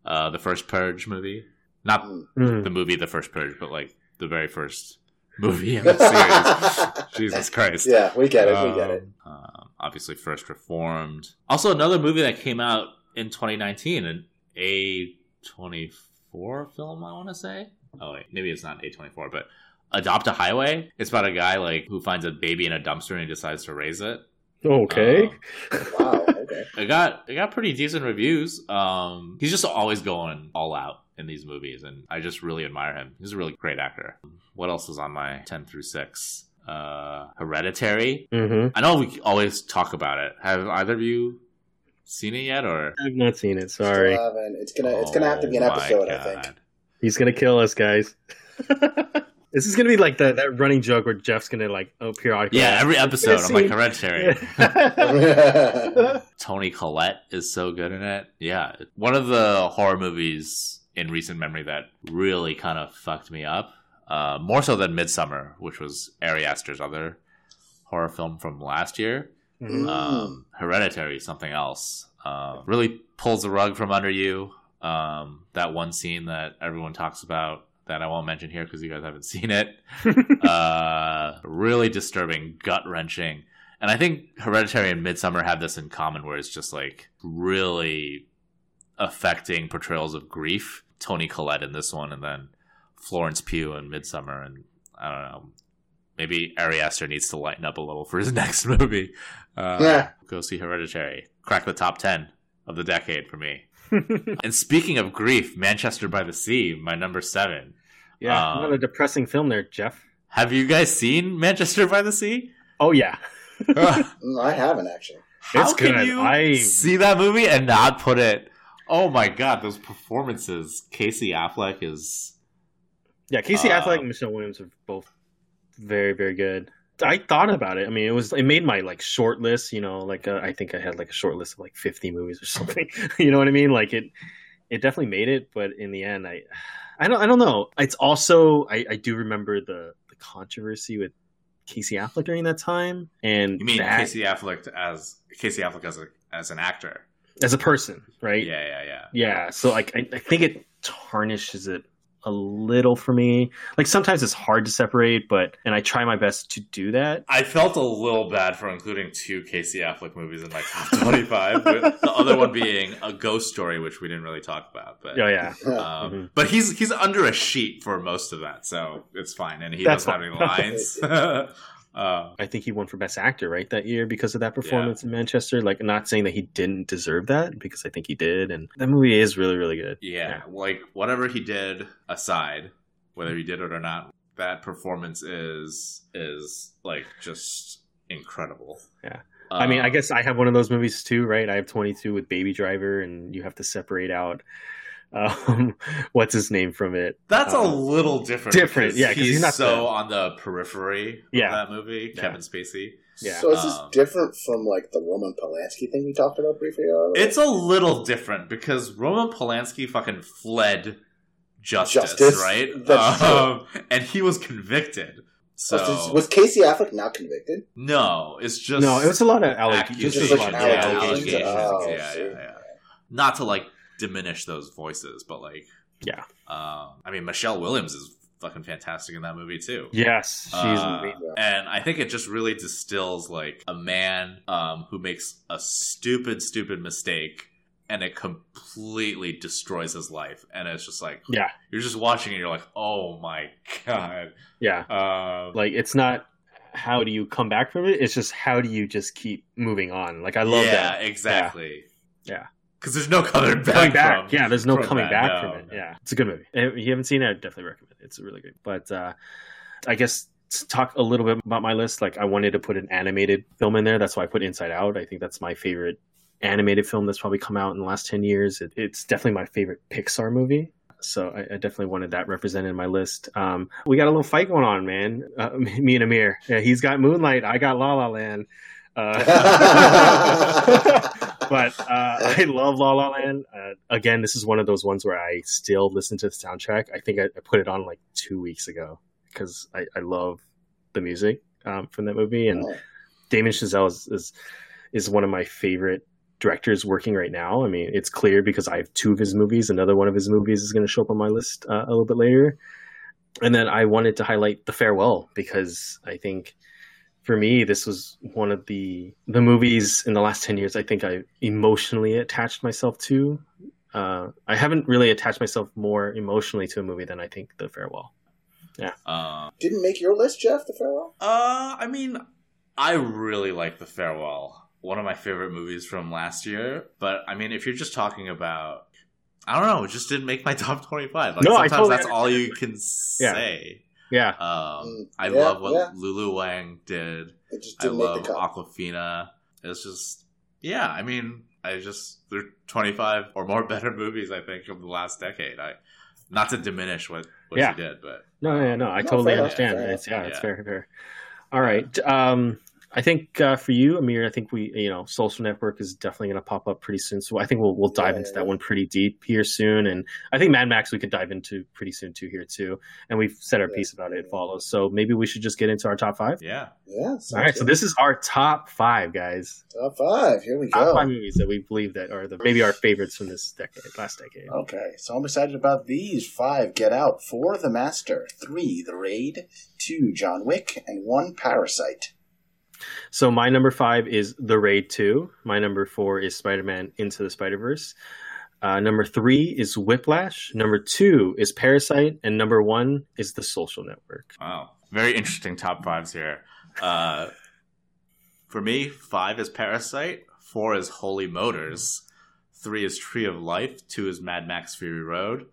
Uh, the first Purge movie. Not. Mm. the movie The First Purge, but like the very first movie in the series. [LAUGHS] Jesus Christ. yeah, we get it. we get it. Um, um, obviously, First Reformed. Also, another movie that came out in 2019, an A24 film, I want to say. Oh, wait, maybe it's not A24, but Adopt a Highway. It's about a guy like who finds a baby in a dumpster and he decides to raise it. Okay. Um, Wow. Okay. it got it got pretty decent reviews. Um, he's just always going all out in these movies, and I just really admire him. He's a really great actor. What else is on my ten through six? Uh, Hereditary. hmm I know we always talk about it. Have either of you seen it yet, or I've not seen it. Sorry. It's gonna. It's gonna have to be an Oh my episode. I think. He's gonna kill us, guys. [LAUGHS] this is gonna be like the, that running joke where Jeff's gonna like oh periodically. Yeah, every episode I'm like. [LAUGHS] Hereditary. Yeah. [LAUGHS] Toni Collette is so good in it. Yeah, one of the horror movies in recent memory that really kind of fucked me up. Uh, more so than Midsommar, which was Ari Aster's other horror film from last year. Mhm. Um, Hereditary, something else. Uh, really pulls the rug from under you. Um, that one scene that everyone talks about that I won't mention here because you guys haven't [LAUGHS] seen it. [LAUGHS] uh, really disturbing, gut wrenching. And I think Hereditary and Midsommar have this in common where it's just like really affecting portrayals of grief. Toni Collette in this one, and then Florence Pugh in Midsommar. And I don't know, maybe Ari Aster needs to lighten up a little for his [LAUGHS] next movie. Uh, Yeah. Go see Hereditary. Crack the top 10 of the decade for me. [LAUGHS] And speaking of grief, Manchester by the Sea, my number seven. yeah, Um, not a depressing film there, Jeff. Have you guys seen Manchester by the Sea? Oh yeah, [LAUGHS] Mm, I haven't actually. How It's can good. you I- see that movie and not put it? Oh my god, those performances! Casey Affleck is yeah. Casey Uh, Affleck and Michelle Williams are both very very good. I thought about it. I mean, it was it made my like short list. You know, like uh, I think I had like a short list of like fifty movies or [LAUGHS] something. you know what I mean? Like it, it definitely made it. But in the end, I, [SIGHS] I don't, I don't know. It's also I, I do remember the the controversy with Casey Affleck during that time, and you mean that- Casey Affleck as Casey Affleck as a, as an actor? as a person, right? Yeah, yeah, yeah. Yeah, so like I, I think it tarnishes it a little for me. Like sometimes it's hard to separate, but and I try my best to do that. I felt a little bad for including two Casey Affleck movies in my top [LAUGHS] twenty-five. with the other one being a Ghost Story, which we didn't really talk about. But Oh yeah, Um, Mhm. But he's he's under a sheet for most of that, so it's fine, and he That's doesn't have any lines. [LAUGHS] [LAUGHS] uh, I think he won for best actor right that year because of that performance in Manchester. Like not saying that he didn't deserve that because I think he did, and that movie is really really good. yeah, like whatever he did aside, whether he did it or not, that performance is is like just incredible. Yeah. I mean, I Um, guess I have one of those movies too, right? I have 22 with Baby Driver, and you have to separate out um, [LAUGHS] what's his name from it. that's a uh, little different. different, yeah, because he's, he's not so the- on the periphery Yeah. of that movie, Yeah. Kevin Spacey. Yeah. So is this Um, different from like the Roman Polanski thing we talked about briefly? earlier? It's a little different because Roman Polanski fucking fled justice, Justice? right? [LAUGHS] That's Um, and he was convicted. So was, was Casey Affleck not convicted? no, it's just no, it was a lot of accusations. allegations. Just a like lot of yeah, allegations. allegations. Oh, yeah, see. yeah, yeah. Not to like diminish those voices, but like, Yeah. Um, I mean, Michelle Williams is fucking fantastic in that movie too. Yes, she's Uh, amazing. and I think it just really distills like a man um, who makes a stupid, stupid mistake, and it completely destroys his life. And it's just like Yeah, you're just watching, and you're like, oh my god. yeah. Um, Like it's not how do you come back from it. It's just how do you just keep moving on. Like I love that. yeah, that. exactly. Yeah. Because there's no coming back. coming back. from- yeah, there's no coming that, back no, from it. no. Yeah, it's a good movie. If you haven't seen it, I definitely recommend it. It's really good. But uh, I guess to talk a little bit about my list, like I wanted to put an animated film in there. That's why I put Inside Out. I think that's my favorite animated film that's probably come out in the last 10 years. It, it's definitely my favorite Pixar movie. So I, I definitely wanted that represented in my list. Um, we got a little fight going on, man. Uh, [LAUGHS] me and Amir. Yeah, he's got Moonlight. I got La La Land. Uh, [LAUGHS] [LAUGHS] but uh, I love La La Land. Uh, again, this is one of those ones where I still listen to the soundtrack. I think I, I put it on like two weeks ago because I, I love the music um, from that movie, and Damien Chazelle is, is is one of my favorite directors working right now. I mean, it's clear because I have two of his movies. Another one of his movies is going to show up on my list uh, a little bit later. And then I wanted to highlight The Farewell because I think for me this was one of the the movies in the last 10 years I think I emotionally attached myself to. Uh, I haven't really attached myself more emotionally to a movie than I think The Farewell. Yeah. Uh, Didn't make your list, Jeff. The farewell. uh, I mean, I really like The Farewell. One of my favorite movies from last year. But I mean, if you're just talking about, I don't know, it just didn't make my [LAUGHS] top 25. Like, No, I sometimes totally that's all you can say. Yeah. Um, Mm, I yeah, love what yeah. Lulu Wang did. It just I didn't make love. Awkwafina. It's just, yeah. I mean, I just there are twenty five or more [LAUGHS] better movies I think of the last decade. I not to diminish what what Yeah. she did, but No, no, no. I No, totally fair, understand. fair. It's yeah, it's fair, fair. All right. Um, I think uh, for you, Amir, I think we, you know, Social Network is definitely going to pop up pretty soon. So I think we'll we'll dive Yeah, into yeah. that one pretty deep here soon, and I think Mad Max we could dive into pretty soon too here too. And we've said our Yeah. piece about it. It follows. So maybe we should just get into our top five. yeah. Yeah. sounds All right. So this is our top five, guys. top five. Here we Top go. five movies that we believe that are the maybe our favorites from this decade, last decade. Okay, so I'm excited about these. Five, Get Out. Four, The Master. Three, The Raid. Two, John Wick. And one, Parasite. So my number five is The Raid 2. My number four is Spider-Man Into the Spider-Verse. Uh, number three is Whiplash. Number two is Parasite. And number one is The Social Network. Wow. Very interesting top fives here. Uh, for me, five is Parasite, four is Holy Motors, three is Tree of Life, two is Mad Max Fury Road,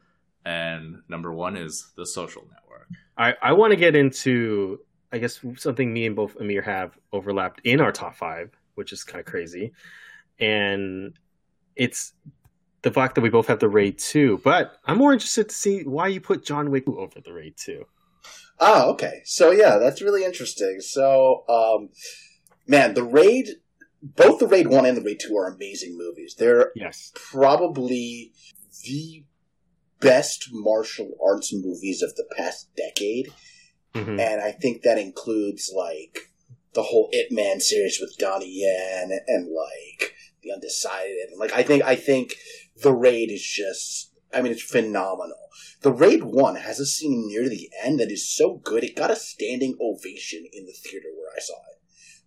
and number one is The Social Network. I, I want to get into, I guess, something me and both Amir have overlapped in our top five, which is kind of crazy. And it's the fact that we both have The Raid 2. But I'm more interested to see why you put John Wick over The Raid 2. Oh, okay. So yeah, that's really interesting. So, um, man, the raid, both the raid one and the raid two are amazing movies. They're Yes. probably the best martial arts movies of the past decade, Mhm. and I think that includes like the whole Ip Man series with Donnie Yen and like the Undecided. And, like I think I think the raid is just. I mean, it's phenomenal. The Raid 1 has a scene near the end that is so good, it got a standing ovation in the theater where I saw it.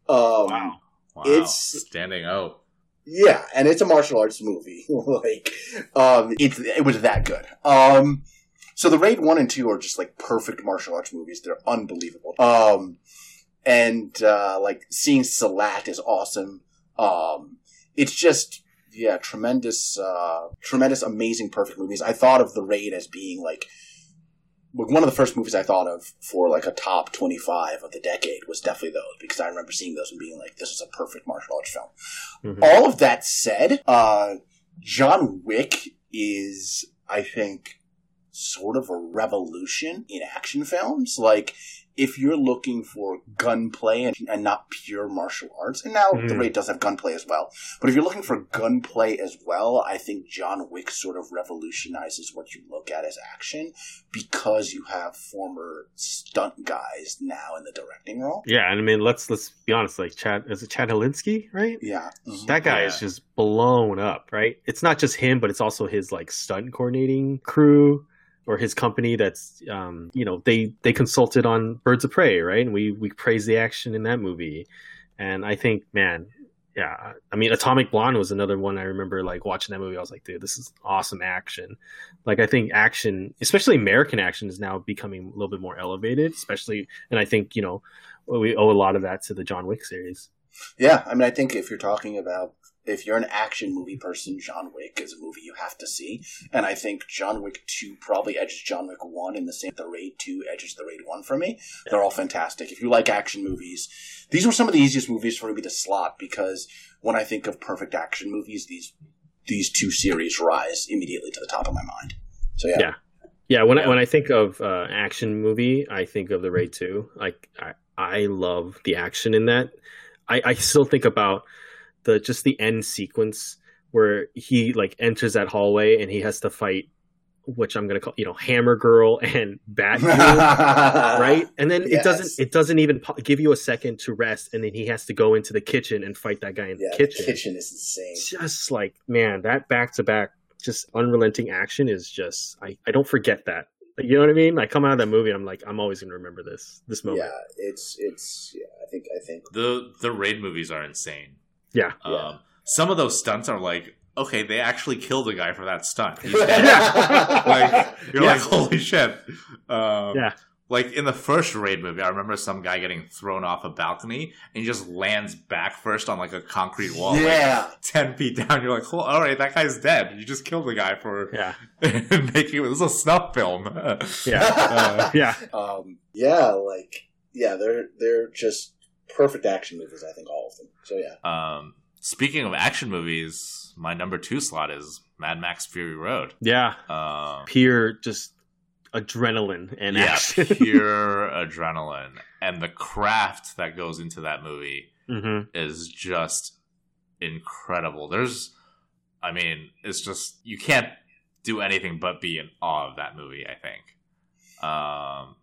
Um, Wow. Wow. It's- standing O. Yeah, and it's a martial arts movie. [LAUGHS] like, um, it's, it was that good. Um, so the Raid 1 and 2 are just like perfect martial arts movies. They're unbelievable. Um, and, uh, like seeing Silat is awesome. Um, it's just, yeah, tremendous, uh, tremendous, amazing, perfect movies. I thought of the Raid as being like, one of the first movies I thought of for like a top 25 of the decade was definitely those because I remember seeing those and being like, this is a perfect martial arts film. Mhm. All of that said, uh, John Wick is, I think, sort of a revolution in action films. Like, if you're looking for gunplay and, and not pure martial arts, and now the Mhm. raid does have gunplay as well, but if you're looking for gunplay as well, I think John Wick sort of revolutionizes what you look at as action because you have former stunt guys now in the directing role. Yeah, and I mean, let's let's be honest. Like Chad, is it Chad Stahelski, right? Yeah. That guy Yeah. is just blown up, right? It's not just him, but it's also his like stunt coordinating crew or his company. That's um, you know, they they consulted on Birds of Prey, right? And we we praise the action in that movie, and I think, man, yeah, I mean, Atomic Blonde was another one I remember like watching that movie. I was like, dude, this is awesome action. Like, I think action, especially American action, is now becoming a little bit more elevated, especially, and I think you know we owe a lot of that to the John Wick series. Yeah, I mean, I think if you're talking about if you're an action movie person, John Wick is a movie you have to see. And I think John Wick 2 probably edges John Wick 1 in the same the Raid 2 edges the Raid 1 for me. They're all fantastic. If you like action movies, these were some of the easiest movies for me to slot because when I think of perfect action movies, these these two series rise immediately to the top of my mind. So yeah. Yeah. Yeah, when I when I think of uh, action movie, I think of the Raid Two. Like I, I love the action in that. I, I still think about the just the end sequence where he like enters that hallway and he has to fight, which I'm gonna call you know Hammer Girl and Batgirl, [LAUGHS] right? And then it doesn't it doesn't even po- give you a second to rest, and then he has to go into the kitchen and fight that guy in Yeah, the the kitchen. kitchen is insane. Just like man, that back to back, just unrelenting action is just I, I don't forget that. Like, you know what I mean? I come out of that movie, I'm like I'm always gonna remember this this moment. Yeah, it's it's. Yeah, I think I think. The the raid movies are insane. Yeah. Um, Yeah. Some of those stunts are like, okay, they actually killed a guy for that stunt. He's [LAUGHS] Yeah. like you're Yeah. like, holy shit. Um, Yeah. Like in the first raid movie, I remember some guy getting thrown off a balcony and he just lands back first on like a concrete wall, like yeah. ten feet down. You're like, well, all right, that guy's dead. You just killed the guy for Yeah. [LAUGHS] making this is a snuff film. Yeah. [LAUGHS] Uh, Yeah. Um, yeah, like yeah, they're they're just perfect action movies. I think all of them. So yeah, Um, speaking of action movies, my number two slot is Mad Max Fury Road. Yeah. Um, Pure just adrenaline and yeah, action. [LAUGHS] pure adrenaline, and the craft that goes into that movie hmm is just incredible. There's, I mean, it's just you can't do anything but be in awe of that movie. I think. Um,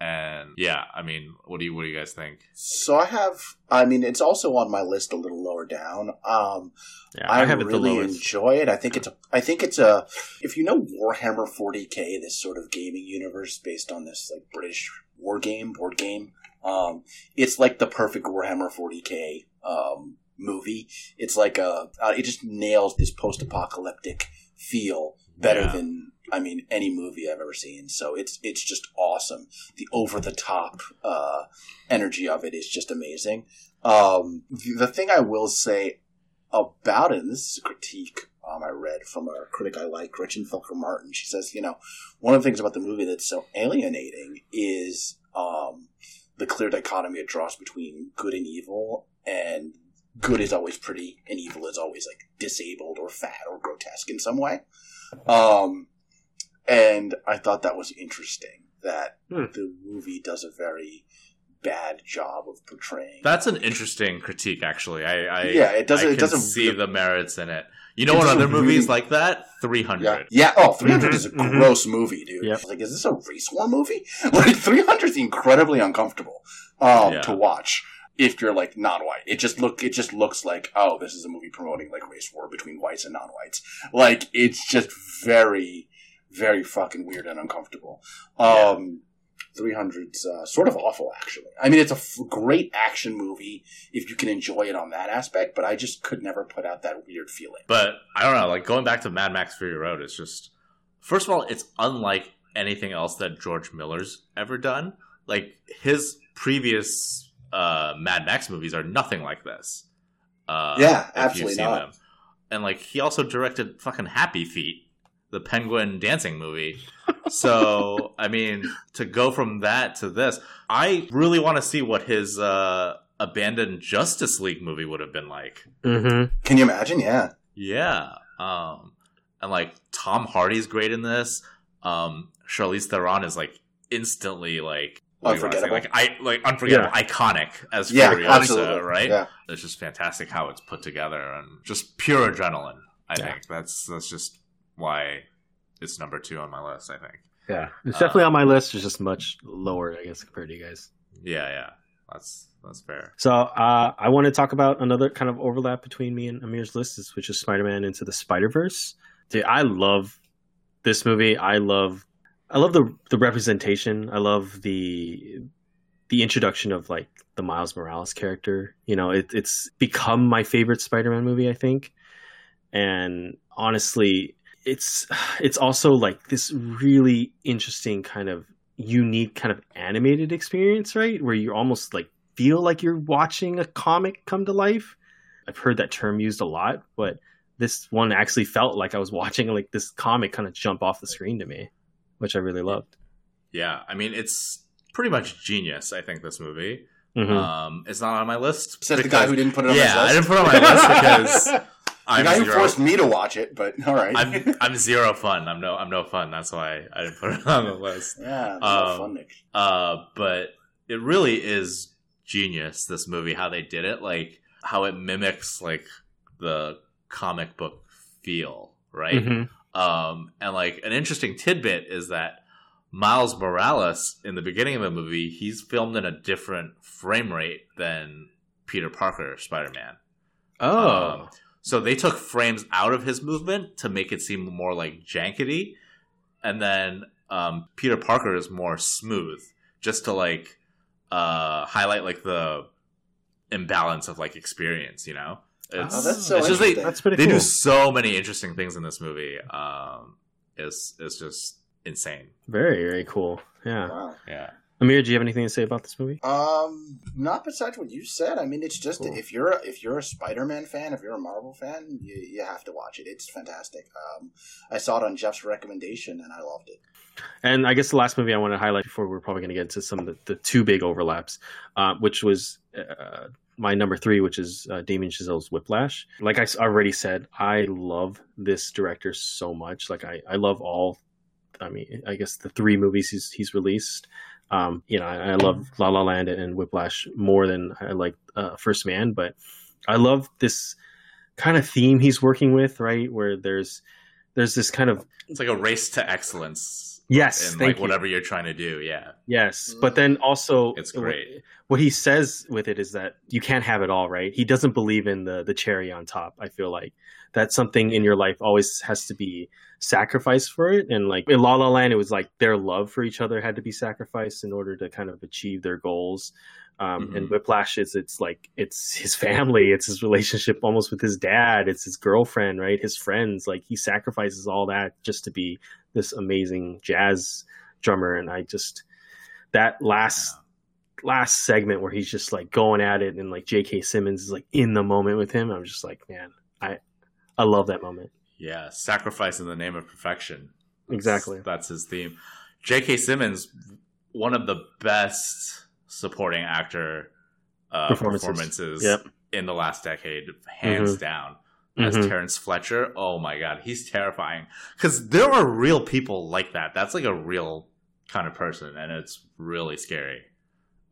and yeah, I mean, what do you what do you guys think? so I have, I mean, it's also on my list a little lower down. Um, Yeah. I, I, have it the really enjoy it. I think it's a. I think it's a. If you know Warhammer 40k, this sort of gaming universe based on this like British war game board game, um, it's like the perfect Warhammer 40k um, movie. It's like a. Uh, it just nails this post-apocalyptic feel better Yeah. than I mean any movie I've ever seen. So it's it's just awesome. The over the top uh, energy of it is just amazing. Um, the, the thing I will say about it, this is a critique um, I read from a critic I like, Gretchen Felker Martin. She says, you know, one of the things about the movie that's so alienating is um, the clear dichotomy it draws between good and evil, and good is always pretty, and evil is always like disabled or fat or grotesque in some way. Um, and I thought that was interesting that Hmm. the movie does a very bad job of portraying. That's an interesting critique, actually. I, I Yeah, it doesn't- it doesn't- see the merits in it. You know what other movies really- like that? Three hundred. Yeah. Yeah. Oh, 300 Mhm, is a mhm. gross movie, dude. Yep. Like, is this a race war movie? [LAUGHS] Like, 300 is incredibly uncomfortable um, Yeah. to watch if you're like non-white. It just look it just looks like oh, this is a movie promoting like race war between whites and non-whites. Like, it's just very, very fucking weird and uncomfortable. Um, 300's uh, sort of awful, actually. I mean, it's a f- great action movie if you can enjoy it on that aspect, but I just could never put out that weird feeling. But I don't know. Like going back to Mad Max Fury Road, it's just first of all, it's unlike anything else that George Miller's ever done. Like his previous uh, Mad Max movies are nothing like this. Uh, Yeah, absolutely not. them. And like he also directed fucking Happy Feet, the penguin dancing movie. so I mean, to go from that to this, I really want to see what his uh, abandoned Justice League movie would have been like. Mm-hmm. Can you imagine? Yeah. Yeah. Um and like Tom Hardy's great in this. Um Charlize Theron is like instantly like what do you wanna say? Unforgettable. Like I like unforgettable, iconic as Yeah, Furiosa, absolutely. right? Yeah. It's just fantastic how it's put together and just pure adrenaline. I Yeah. think that's that's just why it's number two on my list. I think. Yeah. It's Uh, definitely on my list. It's just much lower, I guess, compared to you guys. Yeah, yeah, that's that's fair. So uh, I want to talk about another kind of overlap between me and Amir's list, which is Spider-Man into the Spider-Verse. Dude, I love this movie. I love, I love the the representation. I love the the introduction of like the Miles Morales character. You know, it, it's become my favorite Spider-Man movie. I think, and honestly, it's it's also like this really interesting kind of unique kind of animated experience, right? Where you almost like feel like you're watching a comic come to life. I've heard that term used a lot, but this one actually felt like I was watching like this comic kind of jump off the screen to me, which I really loved. Yeah, I mean it's pretty much genius. I think this movie. Mhm. Um, it's not on my list. Says the guy who didn't put it on yeah, his list. I didn't put it on my list [LAUGHS] because the I'm guy who forced me to watch it, but all right. I'm [LAUGHS] I'm zero fun. I'm no I'm no fun. That's why I didn't put it on the list. yeah, no um, fun, Nick. Uh, but it really is genius. This movie, how they did it, like how it mimics like the comic book feel, right? Mhm. Um, and like an interesting tidbit is that Miles Morales in the beginning of the movie, he's filmed in a different frame rate than Peter Parker Spider Man. Oh, Um, so they took frames out of his movement to make it seem more like jankety, and then um, Peter Parker is more smooth, just to like uh, highlight like the imbalance of like experience. You know, it's, Oh, that's so it's just they, interesting. that's pretty they cool. do so many interesting things in this movie. Um, it's it's just insane. Very, very cool. Yeah. Wow. Yeah. Amir, do you have anything to say about this movie? Um, not besides what you said. I mean, it's just Cool. if you're a, if you're a Spider-Man fan, if you're a Marvel fan, you, you have to watch it. It's fantastic. Um, I saw it on Jeff's recommendation, and I loved it. And I guess the last movie I want to highlight before we're probably going to get into some of the, the two big overlaps, uh, which was uh, my number three, which is uh, Damien Chazelle's Whiplash. Like I already said, I love this director so much. Like I, I love all. I mean, I guess the three movies he's he's released. Um, you know, I, I love La La Land and Whiplash more than I like uh, First Man, but I love this kind of theme he's working with, right? Where there's there's this kind of It's like a race to excellence yes, in thank like you. whatever you're trying to do. Yeah. Yes, but then also It's great. What he says with it is that you can't have it all, right? He doesn't believe in the the cherry on top. I feel like that's something in your life always has to be sacrificed for it. And like in La La Land, it was like their love for each other had to be sacrificed in order to kind of achieve their goals. Um, And Mhm. Whiplash is it's like it's his family, it's his relationship almost with his dad, it's his girlfriend, right? His friends. Like he sacrifices all that just to be this amazing jazz drummer. And I just that last last segment where he's just like going at it and like J.K. Simmons is like in the moment with him. I'm just like, man, I I love that moment. Yeah, sacrifice in the name of perfection. That's- Exactly. That's his theme. J.K. Simmons, one of the best supporting actor uh, Performances. performances, Yep. in the last decade, hands down. As Mhm. Terrence Fletcher, oh my god, he's terrifying. Because there are real people like that. That's like a real kind of person, and it's really scary.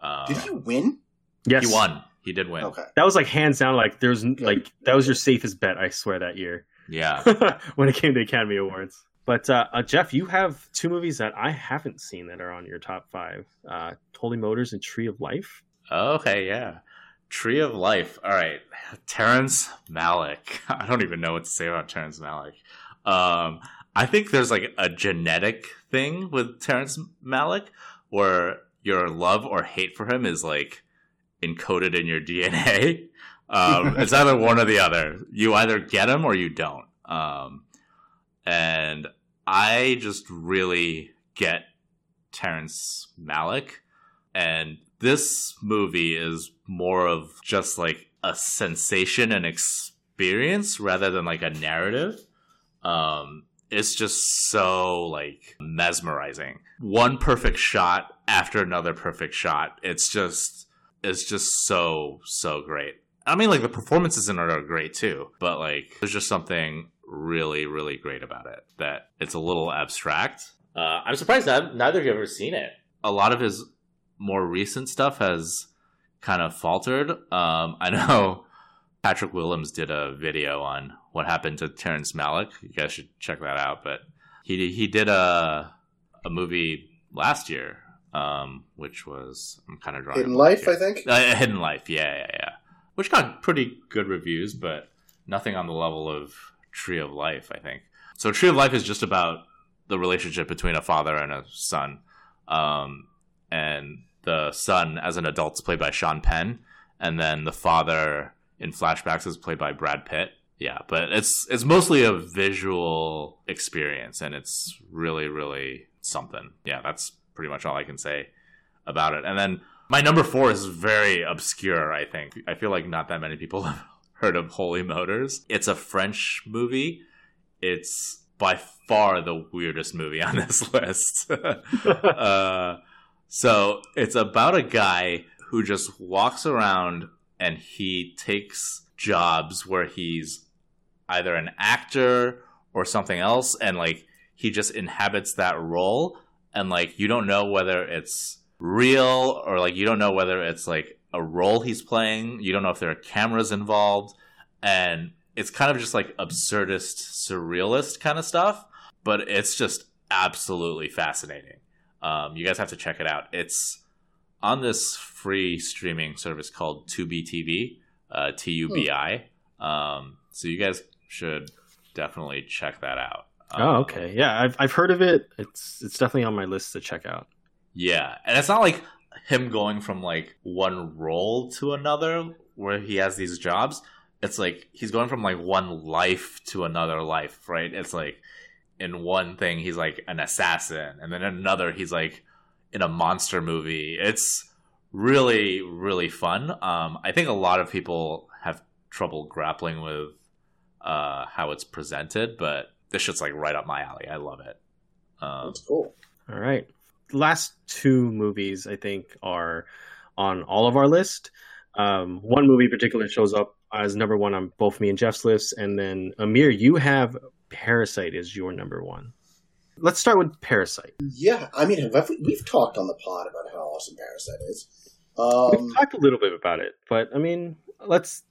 Uh, Did he win? Yes, He won. He did win. Okay. That was like hands down. Like there's like that was your safest bet. I swear that year Yeah. [LAUGHS] when it came to Academy Awards. But uh, uh, Jeff, you have two movies that I haven't seen that are on your top five: uh, Holy Motors and Tree of Life. Okay, yeah. Tree of Life. All right. Terrence Malick. [LAUGHS] I don't even know what to say about Terrence Malick. Um, I think there's like a genetic thing with Terrence Malick where your love or hate for him is like encoded in your DNA. [LAUGHS] Um, it's either one or the other. You either get them or you don't. Um, and I just really get Terrence Malick. And this movie is more of just like a sensation and experience rather than like a narrative. Um, it's just so like mesmerizing. One perfect shot after another perfect shot. It's just, it's just so, so great. I mean, like the performances in it are great too, but like there's just something really, really great about it that it's a little abstract. Uh, I'm surprised that neither of you have ever seen it. A lot of his more recent stuff has kind of faltered. Um, I know [LAUGHS] Patrick Willems did a video on what happened to Terrence Malick. You guys should check that out. But he he did a a movie last year, um, which was I'm kind of drawing Hidden Life, here. I think. Uh, Hidden Life, yeah, yeah, yeah. Which got pretty good reviews, but nothing on the level of Tree of Life, I think. So Tree of Life is just about the relationship between a father and a son. Um, and the son, as an adult, is played by Sean Penn, and then the father in flashbacks is played by Brad Pitt. Yeah, but it's it's mostly a visual experience, and it's really, really something. Yeah, that's pretty much all I can say about it. And then my number four is very obscure. I think I feel like not that many people [LAUGHS] have heard of Holy Motors. It's a French movie. It's by far the weirdest movie on [LAUGHS] this list. [LAUGHS] uh, so it's about a guy who just walks around and he takes jobs where he's either an actor or something else and like he just inhabits that role and like you don't know whether it's real or like you don't know whether it's like a role he's playing. You don't know if there are cameras involved. And it's kind of just like absurdist surrealist kind of stuff but it's just absolutely fascinating. Um, you guys have to check it out. It's on this free streaming service called Tubi TV, uh, T U B I. Um, so you guys should definitely check that out. Um, oh, okay. Yeah, I've I've heard of it. It's it's definitely on my list to check out. Yeah, and it's not like him going from like one role to another where he has these jobs. It's like he's going from like one life to another life, right? It's like in one thing he's like an assassin, and then in another he's like in a monster movie. It's really really fun. Um, I think a lot of people have trouble grappling with uh, how it's presented, but this shit's like right up my alley. I love it. Um, That's cool. All right. Last two movies I think are on all of our list. Um, one movie in particular shows up as number one on both me and Jeff's lists, and then Amir, you have Parasite as your number one. Let's start with Parasite. Yeah, I mean, have we- we've talked on the pod about how awesome Parasite is. Um, We've talked a little bit about it, but I mean, let's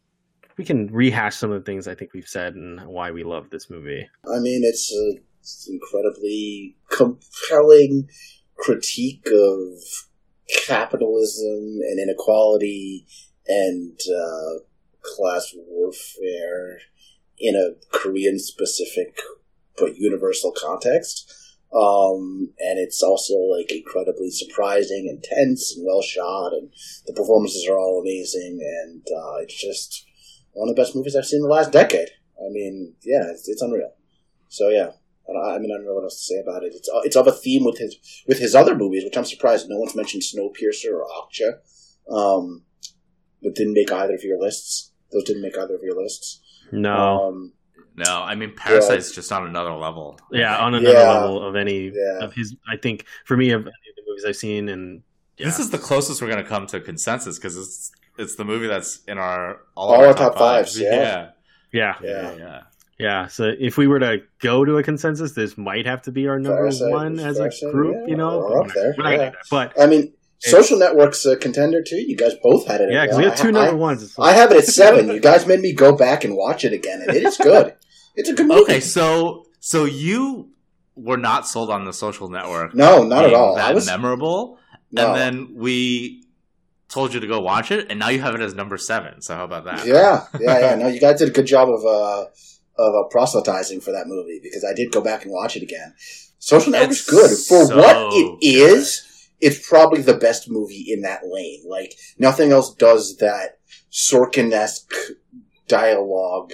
we can rehash some of the things I think we've said and why we love this movie. I mean, it's an incredibly compelling critique of capitalism and inequality and uh, class warfare in a Korean specific but universal context. Um, and it's also like incredibly surprising and tense and well shot, and the performances are all amazing, and uh, it's just one of the best movies I've seen in the last decade. I mean, yeah, it's, it's unreal. So yeah, I, I mean, I don't know what else to say about it. It's uh, it's of a theme with his with his other movies, which I'm surprised no one's mentioned Snowpiercer or Okja, um, that didn't make either of your lists. Those didn't make either of your lists. No, Um, no, I mean Parasite's just on another level. yeah, on another Yeah. level of any Yeah. of his. I think for me, of any of the movies I've seen, and yeah. This is the closest we're gonna come to consensus because it's it's the movie that's in our all, All of our top fives, yeah. yeah, yeah, yeah, Yeah. yeah. yeah. So if we were to go to a consensus, this might have to be our number Parasite- one as a group. yeah, you know, we're up there, We're not gonna yeah. but I mean, Social Network's a contender too. You guys both had it. yeah, because we have two I- number I, ones. It's I have it at [LAUGHS] seven. You guys made me go back and watch it again, and it is good. It's a good movie. Okay, so so you were not sold on the social network. No, not at all. That I was memorable, no. and then we told you to go watch it, and now you have it as number seven. So how about that? Yeah, yeah, yeah. No, you guys did a good job of uh of uh, proselytizing for that movie because I did go back and watch it again. Social Network's good for so what it is. It's probably the best movie in that lane. Like nothing else does that Sorkin esque dialogue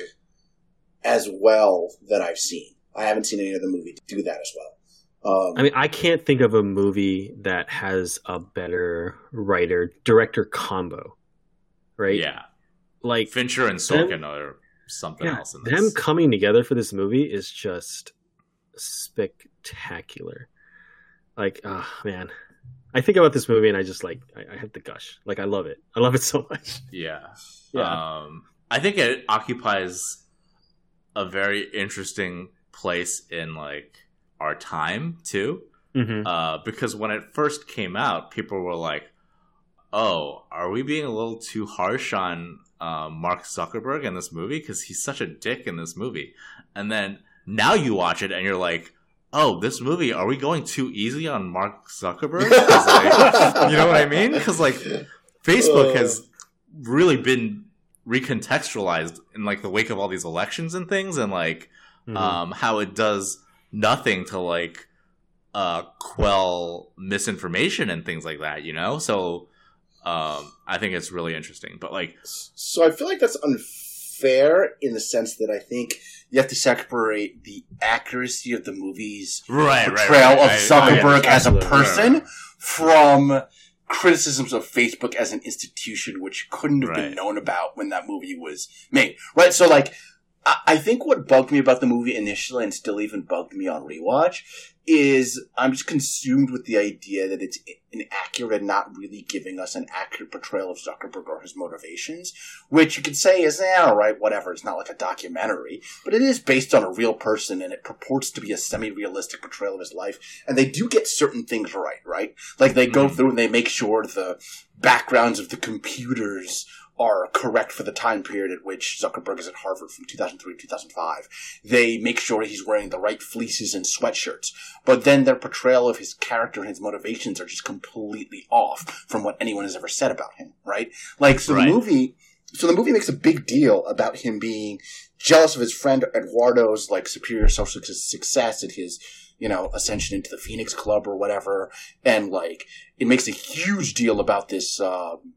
as well that I've seen. I haven't seen any other movie do that as well. Um, I mean, I can't think of a movie that has a better writer director combo, right? yeah. like Fincher and Sorkin are something yeah, else in them coming together for this movie is just spectacular. Like, oh man, I think about this movie and I just like I, I have the gush. Like, I love it. I love it [LAUGHS] so much. Yeah. Yeah. Um, I think it occupies a very interesting place in like our time too. hmm Uh, because when it first came out, people were like, "Oh, are we being a little too harsh on uh, Mark Zuckerberg in this movie? Because he's such a dick in this movie." And then now you watch it and you're like, "Oh, this movie, are we going too easy on Mark Zuckerberg?" like, [LAUGHS] you know what I mean? Because like Facebook Uh. has really been recontextualized in like the wake of all these elections and things, and like Mhm. um, how it does nothing to like uh, quell misinformation and things like that. You know, so um, I think it's really interesting. But like, So I feel like that's unfair in the sense that I think you have to separate the accuracy of the movie's right, portrayal right, of right, Zuckerberg yeah, as a person from criticisms of Facebook as an institution, which couldn't have been known about when that movie was made. Right? So, like, I, I think what bugged me about the movie initially, and still even bugged me on rewatch, is I'm just consumed with the idea that it's inaccurate and not really giving us an accurate portrayal of Zuckerberg or his motivations, which you could say is, eh, all right, whatever. It's not like a documentary, but it is based on a real person and it purports to be a semi-realistic portrayal of his life. And they do get certain things right, right? Like they go Mhm. through and they make sure the backgrounds of the computers are correct for the time period at which Zuckerberg is at Harvard from 2003 to 2005. They make sure he's wearing the right fleeces and sweatshirts. But then their portrayal of his character and his motivations are just completely off from what anyone has ever said about him, right? Like, so Right. the movie, so the movie makes a big deal about him being jealous of his friend Eduardo's, like, superior social success and his, you know, ascension into the Phoenix Club or whatever. And, like, it makes a huge deal about this, um,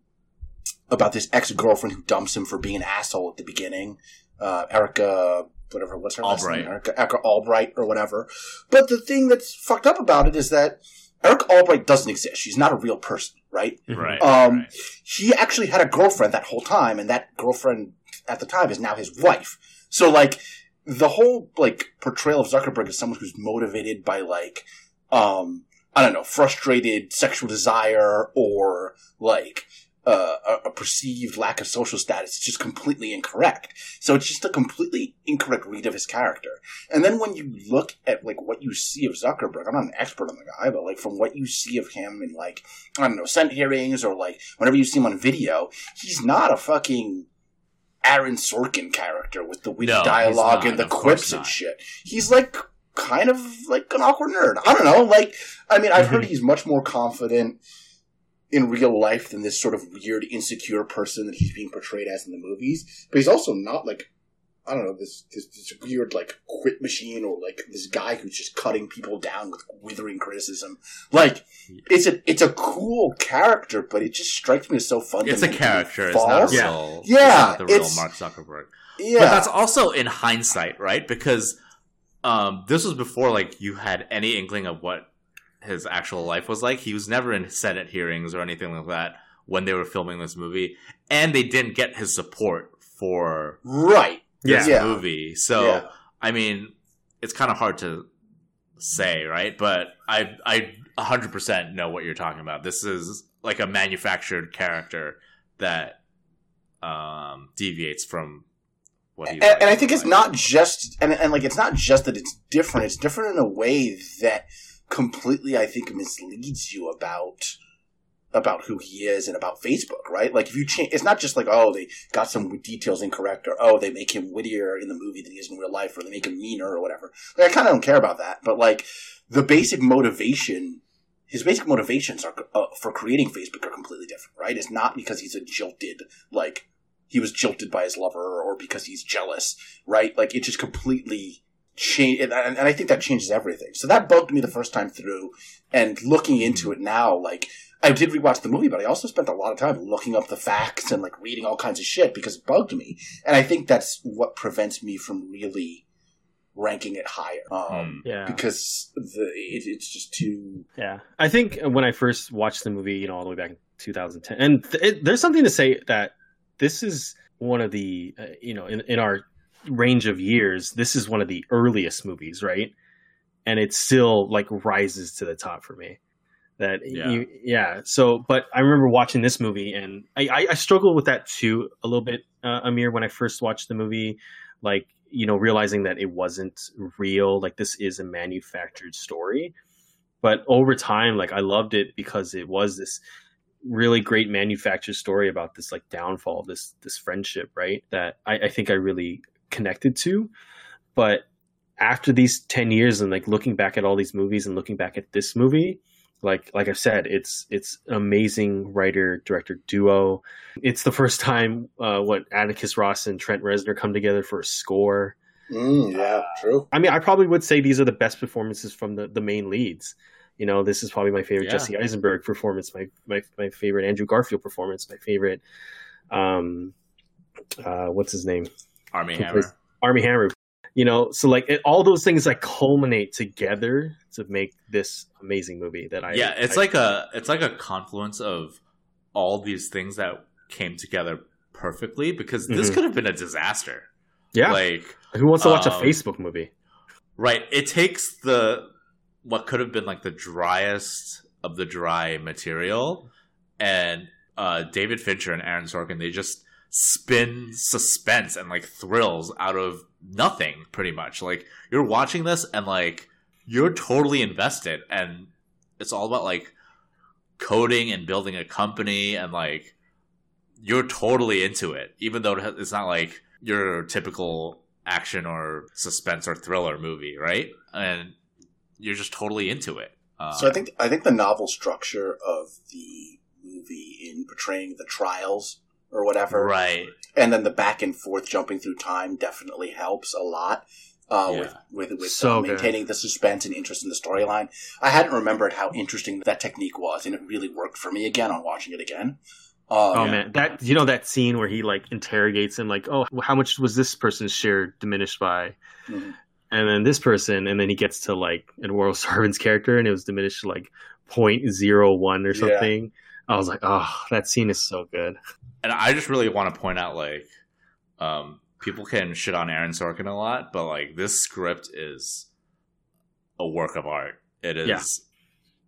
about this ex-girlfriend who dumps him for being an asshole at the beginning. Uh, Erica, whatever, what's her last name? Erica, Erica Albright or whatever. But the thing that's fucked up about it is that Erica Albright doesn't exist. She's not a real person, right? Right. Um, right. He actually had a girlfriend that whole time, and that girlfriend at the time is now his wife. So, like, the whole, like, portrayal of Zuckerberg as someone who's motivated by, like, um, I don't know, frustrated sexual desire or, like, uh, a, perceived lack of social status is just completely incorrect. So it's just a completely incorrect read of his character. And then when you look at like what you see of Zuckerberg, I'm not an expert on the guy, but like from what you see of him in like I don't know Senate hearings or like whenever you see him on video, he's not a fucking Aaron Sorkin character with the witty No, dialogue not, and the quips and shit. He's like kind of like an awkward nerd. I don't know. Like I mean, I've heard he's much more confident in real life than this sort of weird, insecure person that he's being portrayed as in the movies. But he's also not like I don't know this this, this weird like quit machine or like this guy who's just cutting people down with withering criticism. Like it's a it's a cool character, but it just strikes me as so It's a character. It's not a false. Yeah. real. it's Yeah, not the real it's- Mark Zuckerberg. Yeah, But that's also in hindsight, right? Because um, this was before like you had any inkling of what his actual life was like. He was never in Senate hearings or anything like that when they were filming this movie, and they didn't get his support for right. this Yeah. movie. So Yeah. I mean, it's kind of hard to say, right? But I I 100% know what you're talking about. This is like a manufactured character that um, deviates from what he. and, and I think it's not just and, and like it's not just that it's different. It's different in a way that completely, I think, misleads you about about who he is and about Facebook. Right? Like if you change, it's not just like oh they got some details incorrect or oh they make him wittier in the movie than he is in real life or they make him meaner or whatever. Like I kind of don't care about that. But like the basic motivation. His basic motivations are uh, for creating Facebook are completely different, right? It's not because he's a jilted, like he was jilted by his lover or because he's jealous, right? Like it just completely changed, and, and and I think that changes everything. So that bugged me the first time through, and looking into it now, like I did rewatch the movie, but I also spent a lot of time looking up the facts and like reading all kinds of shit because it bugged me, and I think that's what prevents me from really ranking it higher. Um, Yeah. Because the it, it's just too Yeah, I think when I first watched the movie, you know, all the way back in 2010, and th- it, there's something to say that this is one of the, uh, you know, in, in our range of years, this is one of the earliest movies, right? And it still like rises to the top for me. That Yeah. you, yeah. So, but I remember watching this movie, and I, I, I struggled with that too a little bit, uh, Amir, when I first watched the movie, like you know, realizing that it wasn't real, like this is a manufactured story but over time like i loved it because it was this really great manufactured story about this like downfall of this this friendship right that I, I think i really connected to but after these 10 years and like looking back at all these movies and looking back at this movie like like i've said it's it's amazing writer director duo it's the first time uh what atticus ross and trent reznor come together for a score mm, yeah true. I mean, I probably would say these are the best performances from the, the main leads. You know, this is probably my favorite Yeah. Jesse Eisenberg performance, my, my my favorite Andrew Garfield performance, my favorite um uh what's his name? Armie Hammer. Armie Hammer. you know, so like it, all those things like culminate together to make this amazing movie that I yeah, it's I- like a it's like a confluence of all these things that came together perfectly because this Mhm. could have been a disaster. yeah. Like Who wants to watch a um, Facebook movie? Right. It takes the what could have been like the driest of the dry material, and uh, David Fincher and Aaron Sorkin they just spin suspense and like thrills out of nothing, pretty much. Like you're watching this and like you're totally invested, and it's all about like coding and building a company and like you're totally into it, even though it's not like your typical action or suspense or thriller movie, right? And you're just totally into it. Um, So I think I think the novel structure of the movie in portraying the trials or whatever, right, and then the back and forth jumping through time definitely helps a lot. Uh, Yeah. With with, with So uh, good. maintaining the suspense and interest in the storyline, I hadn't remembered how interesting that technique was, and it really worked for me again on watching it again. Um, Oh yeah. man, that you know that scene where he like interrogates him, like, oh, how much was this person's share diminished by? Mhm. And then this person, and then he gets to like Eduardo [LAUGHS] Saverin's character, and it was diminished to like 0.01 or Yeah. something. I was like, oh, that scene is so good. And I just really want to point out like, um, people can shit on Aaron Sorkin a lot, but like this script is a work of art. It is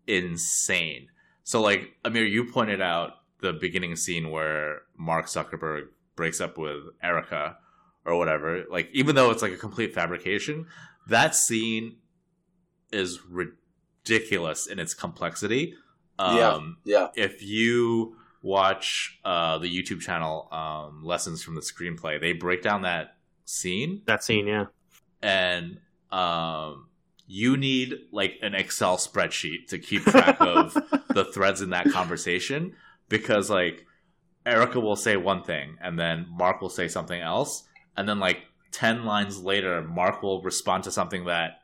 insane. So like Amir, you pointed out the beginning scene where Mark Zuckerberg breaks up with Erica or whatever. Like even though it's like a complete fabrication, that scene is ridiculous in its complexity. Um, Yeah. yeah, if you watch uh, the YouTube channel um, Lessons from the Screenplay, they break down that scene. That scene, yeah. and um, you need like an Excel spreadsheet to keep track of [LAUGHS] the threads in that conversation because like Erica will say one thing and then Mark will say something else. And then like 10 lines later Mark will respond to something that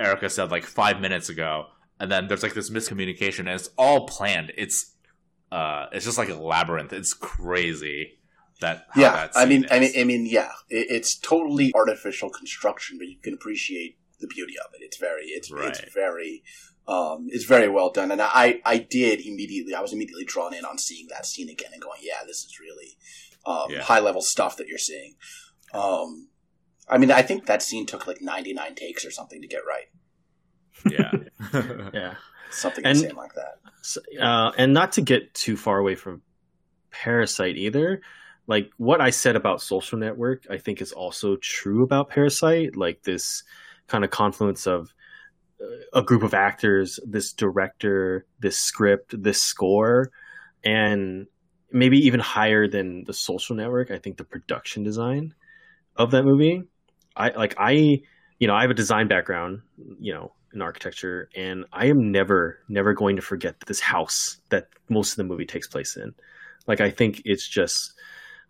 Erica said like 5 minutes ago. And then there's like this miscommunication and it's all planned. It's uh it's just like a labyrinth it's crazy that how yeah. that I mean, scene I mean. I mean, yeah. It, it's totally artificial construction, but you can appreciate the beauty of it. It's very, it's Right. it's very, um, it's very well done. And I, I did immediately, I was immediately drawn in on seeing that scene again and going, yeah, this is really um, Yeah. high level stuff that you're seeing. Um, I mean, I think that scene took like 99 takes or something to get right. yeah [LAUGHS] Yeah. Something And- insane like that. Uh, and not to get too far away from Parasite either. Like what I said about Social Network, I think is also true about Parasite. Like this kind of confluence of uh, a group of actors, this director, this script, this score, and maybe even higher than the Social Network. I think the production design of that movie. I like I, you know, I have a design background, you know, in architecture, and I am never, never going to forget this house that most of the movie takes place in. Like I think it's just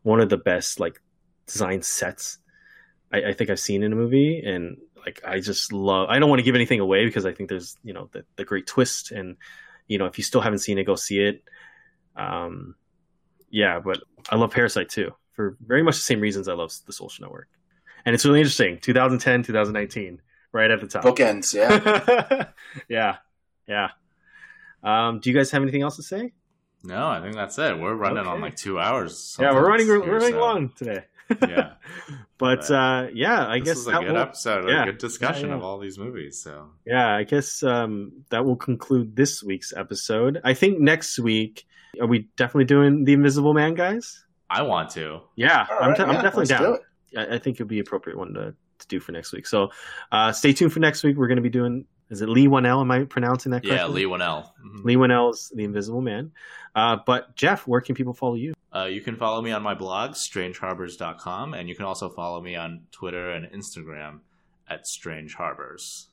one of the best like design sets I, I think I've seen in a movie, and like I just love. I don't want to give anything away because I think there's you know the, the great twist, and you know if you still haven't seen it, go see it. Um, yeah, but I love Parasite too for very much the same reasons I love The Social Network, and it's really interesting. 2010, 2019, right at the top. Bookends, yeah. [LAUGHS] yeah, yeah. Um, do you guys have anything else to say? No, I think that's it. We're running on like two hours. yeah, we're running. We're, we're running so- long today. Yeah, [LAUGHS] but But uh, yeah, I this guess was a that good will- episode. yeah. A good discussion Yeah, yeah. of all these movies. So yeah, I guess um, that will conclude this week's episode. I think next week are we definitely doing the Invisible Man, guys? I want to. Yeah, All I'm, right, de- I'm definitely let's do down. it. I, I think it'd be appropriate one to, to do for next week. So uh, stay tuned for next week. We're going to be doing. Is it Leigh Whannell? Am I pronouncing that correctly? Yeah, Lee Winnell. Mhm. Lee One L is The Invisible Man. Uh, but Jeff, where can people follow you? Uh, you can follow me on my blog, strangeharbors.com, and you can also follow me on Twitter and Instagram at Strange Harbors.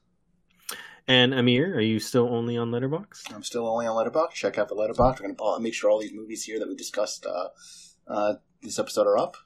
And Amir, are you still only on Letterboxd? I'm still only on Letterboxd. Check out the Letterboxd. We're going to make sure all these movies here that we discussed uh, uh, this episode are up.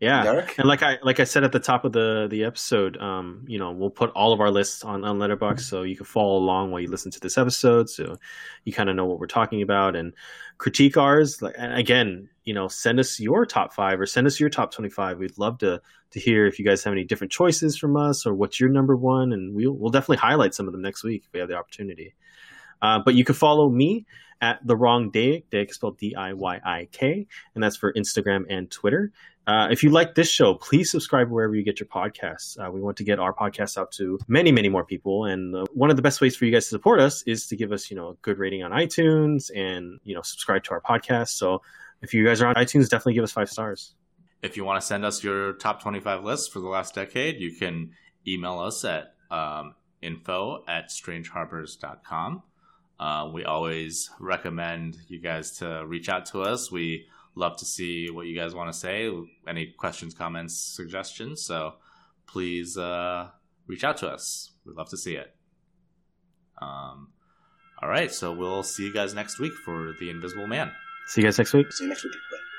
Yeah. Derek? And like I like I said at the top of the the episode, um, you know, we'll put all of our lists on on Letterboxd so you can follow along while you listen to this episode, so you kind of know what we're talking about and critique ours. Like, again, you know, send us your top five or send us your top twenty five. We'd love to to hear if you guys have any different choices from us or what's your number one, and we'll we'll definitely highlight some of them next week if we have the opportunity. Uh, but you can follow me at the wrong. Dayik is spelled D I Y I K, and that's for Instagram and Twitter. Uh, if you like this show, please subscribe wherever you get your podcasts. Uh, we want to get our podcast out to many, many more people. And uh, one of the best ways for you guys to support us is to give us, you know, a good rating on iTunes and you know subscribe to our podcast. So if you guys are on iTunes, definitely give us five stars. If you want to send us your top 25 lists for the last decade, you can email us at um, info at strangeharbors.com. Uh, we always recommend you guys to reach out to us. We love to see what you guys want to say, any questions, comments, suggestions. So please uh, reach out to us. We'd love to see it. Um, all right, so we'll see you guys next week for The Invisible Man. See you guys next week. See you next week. Bye.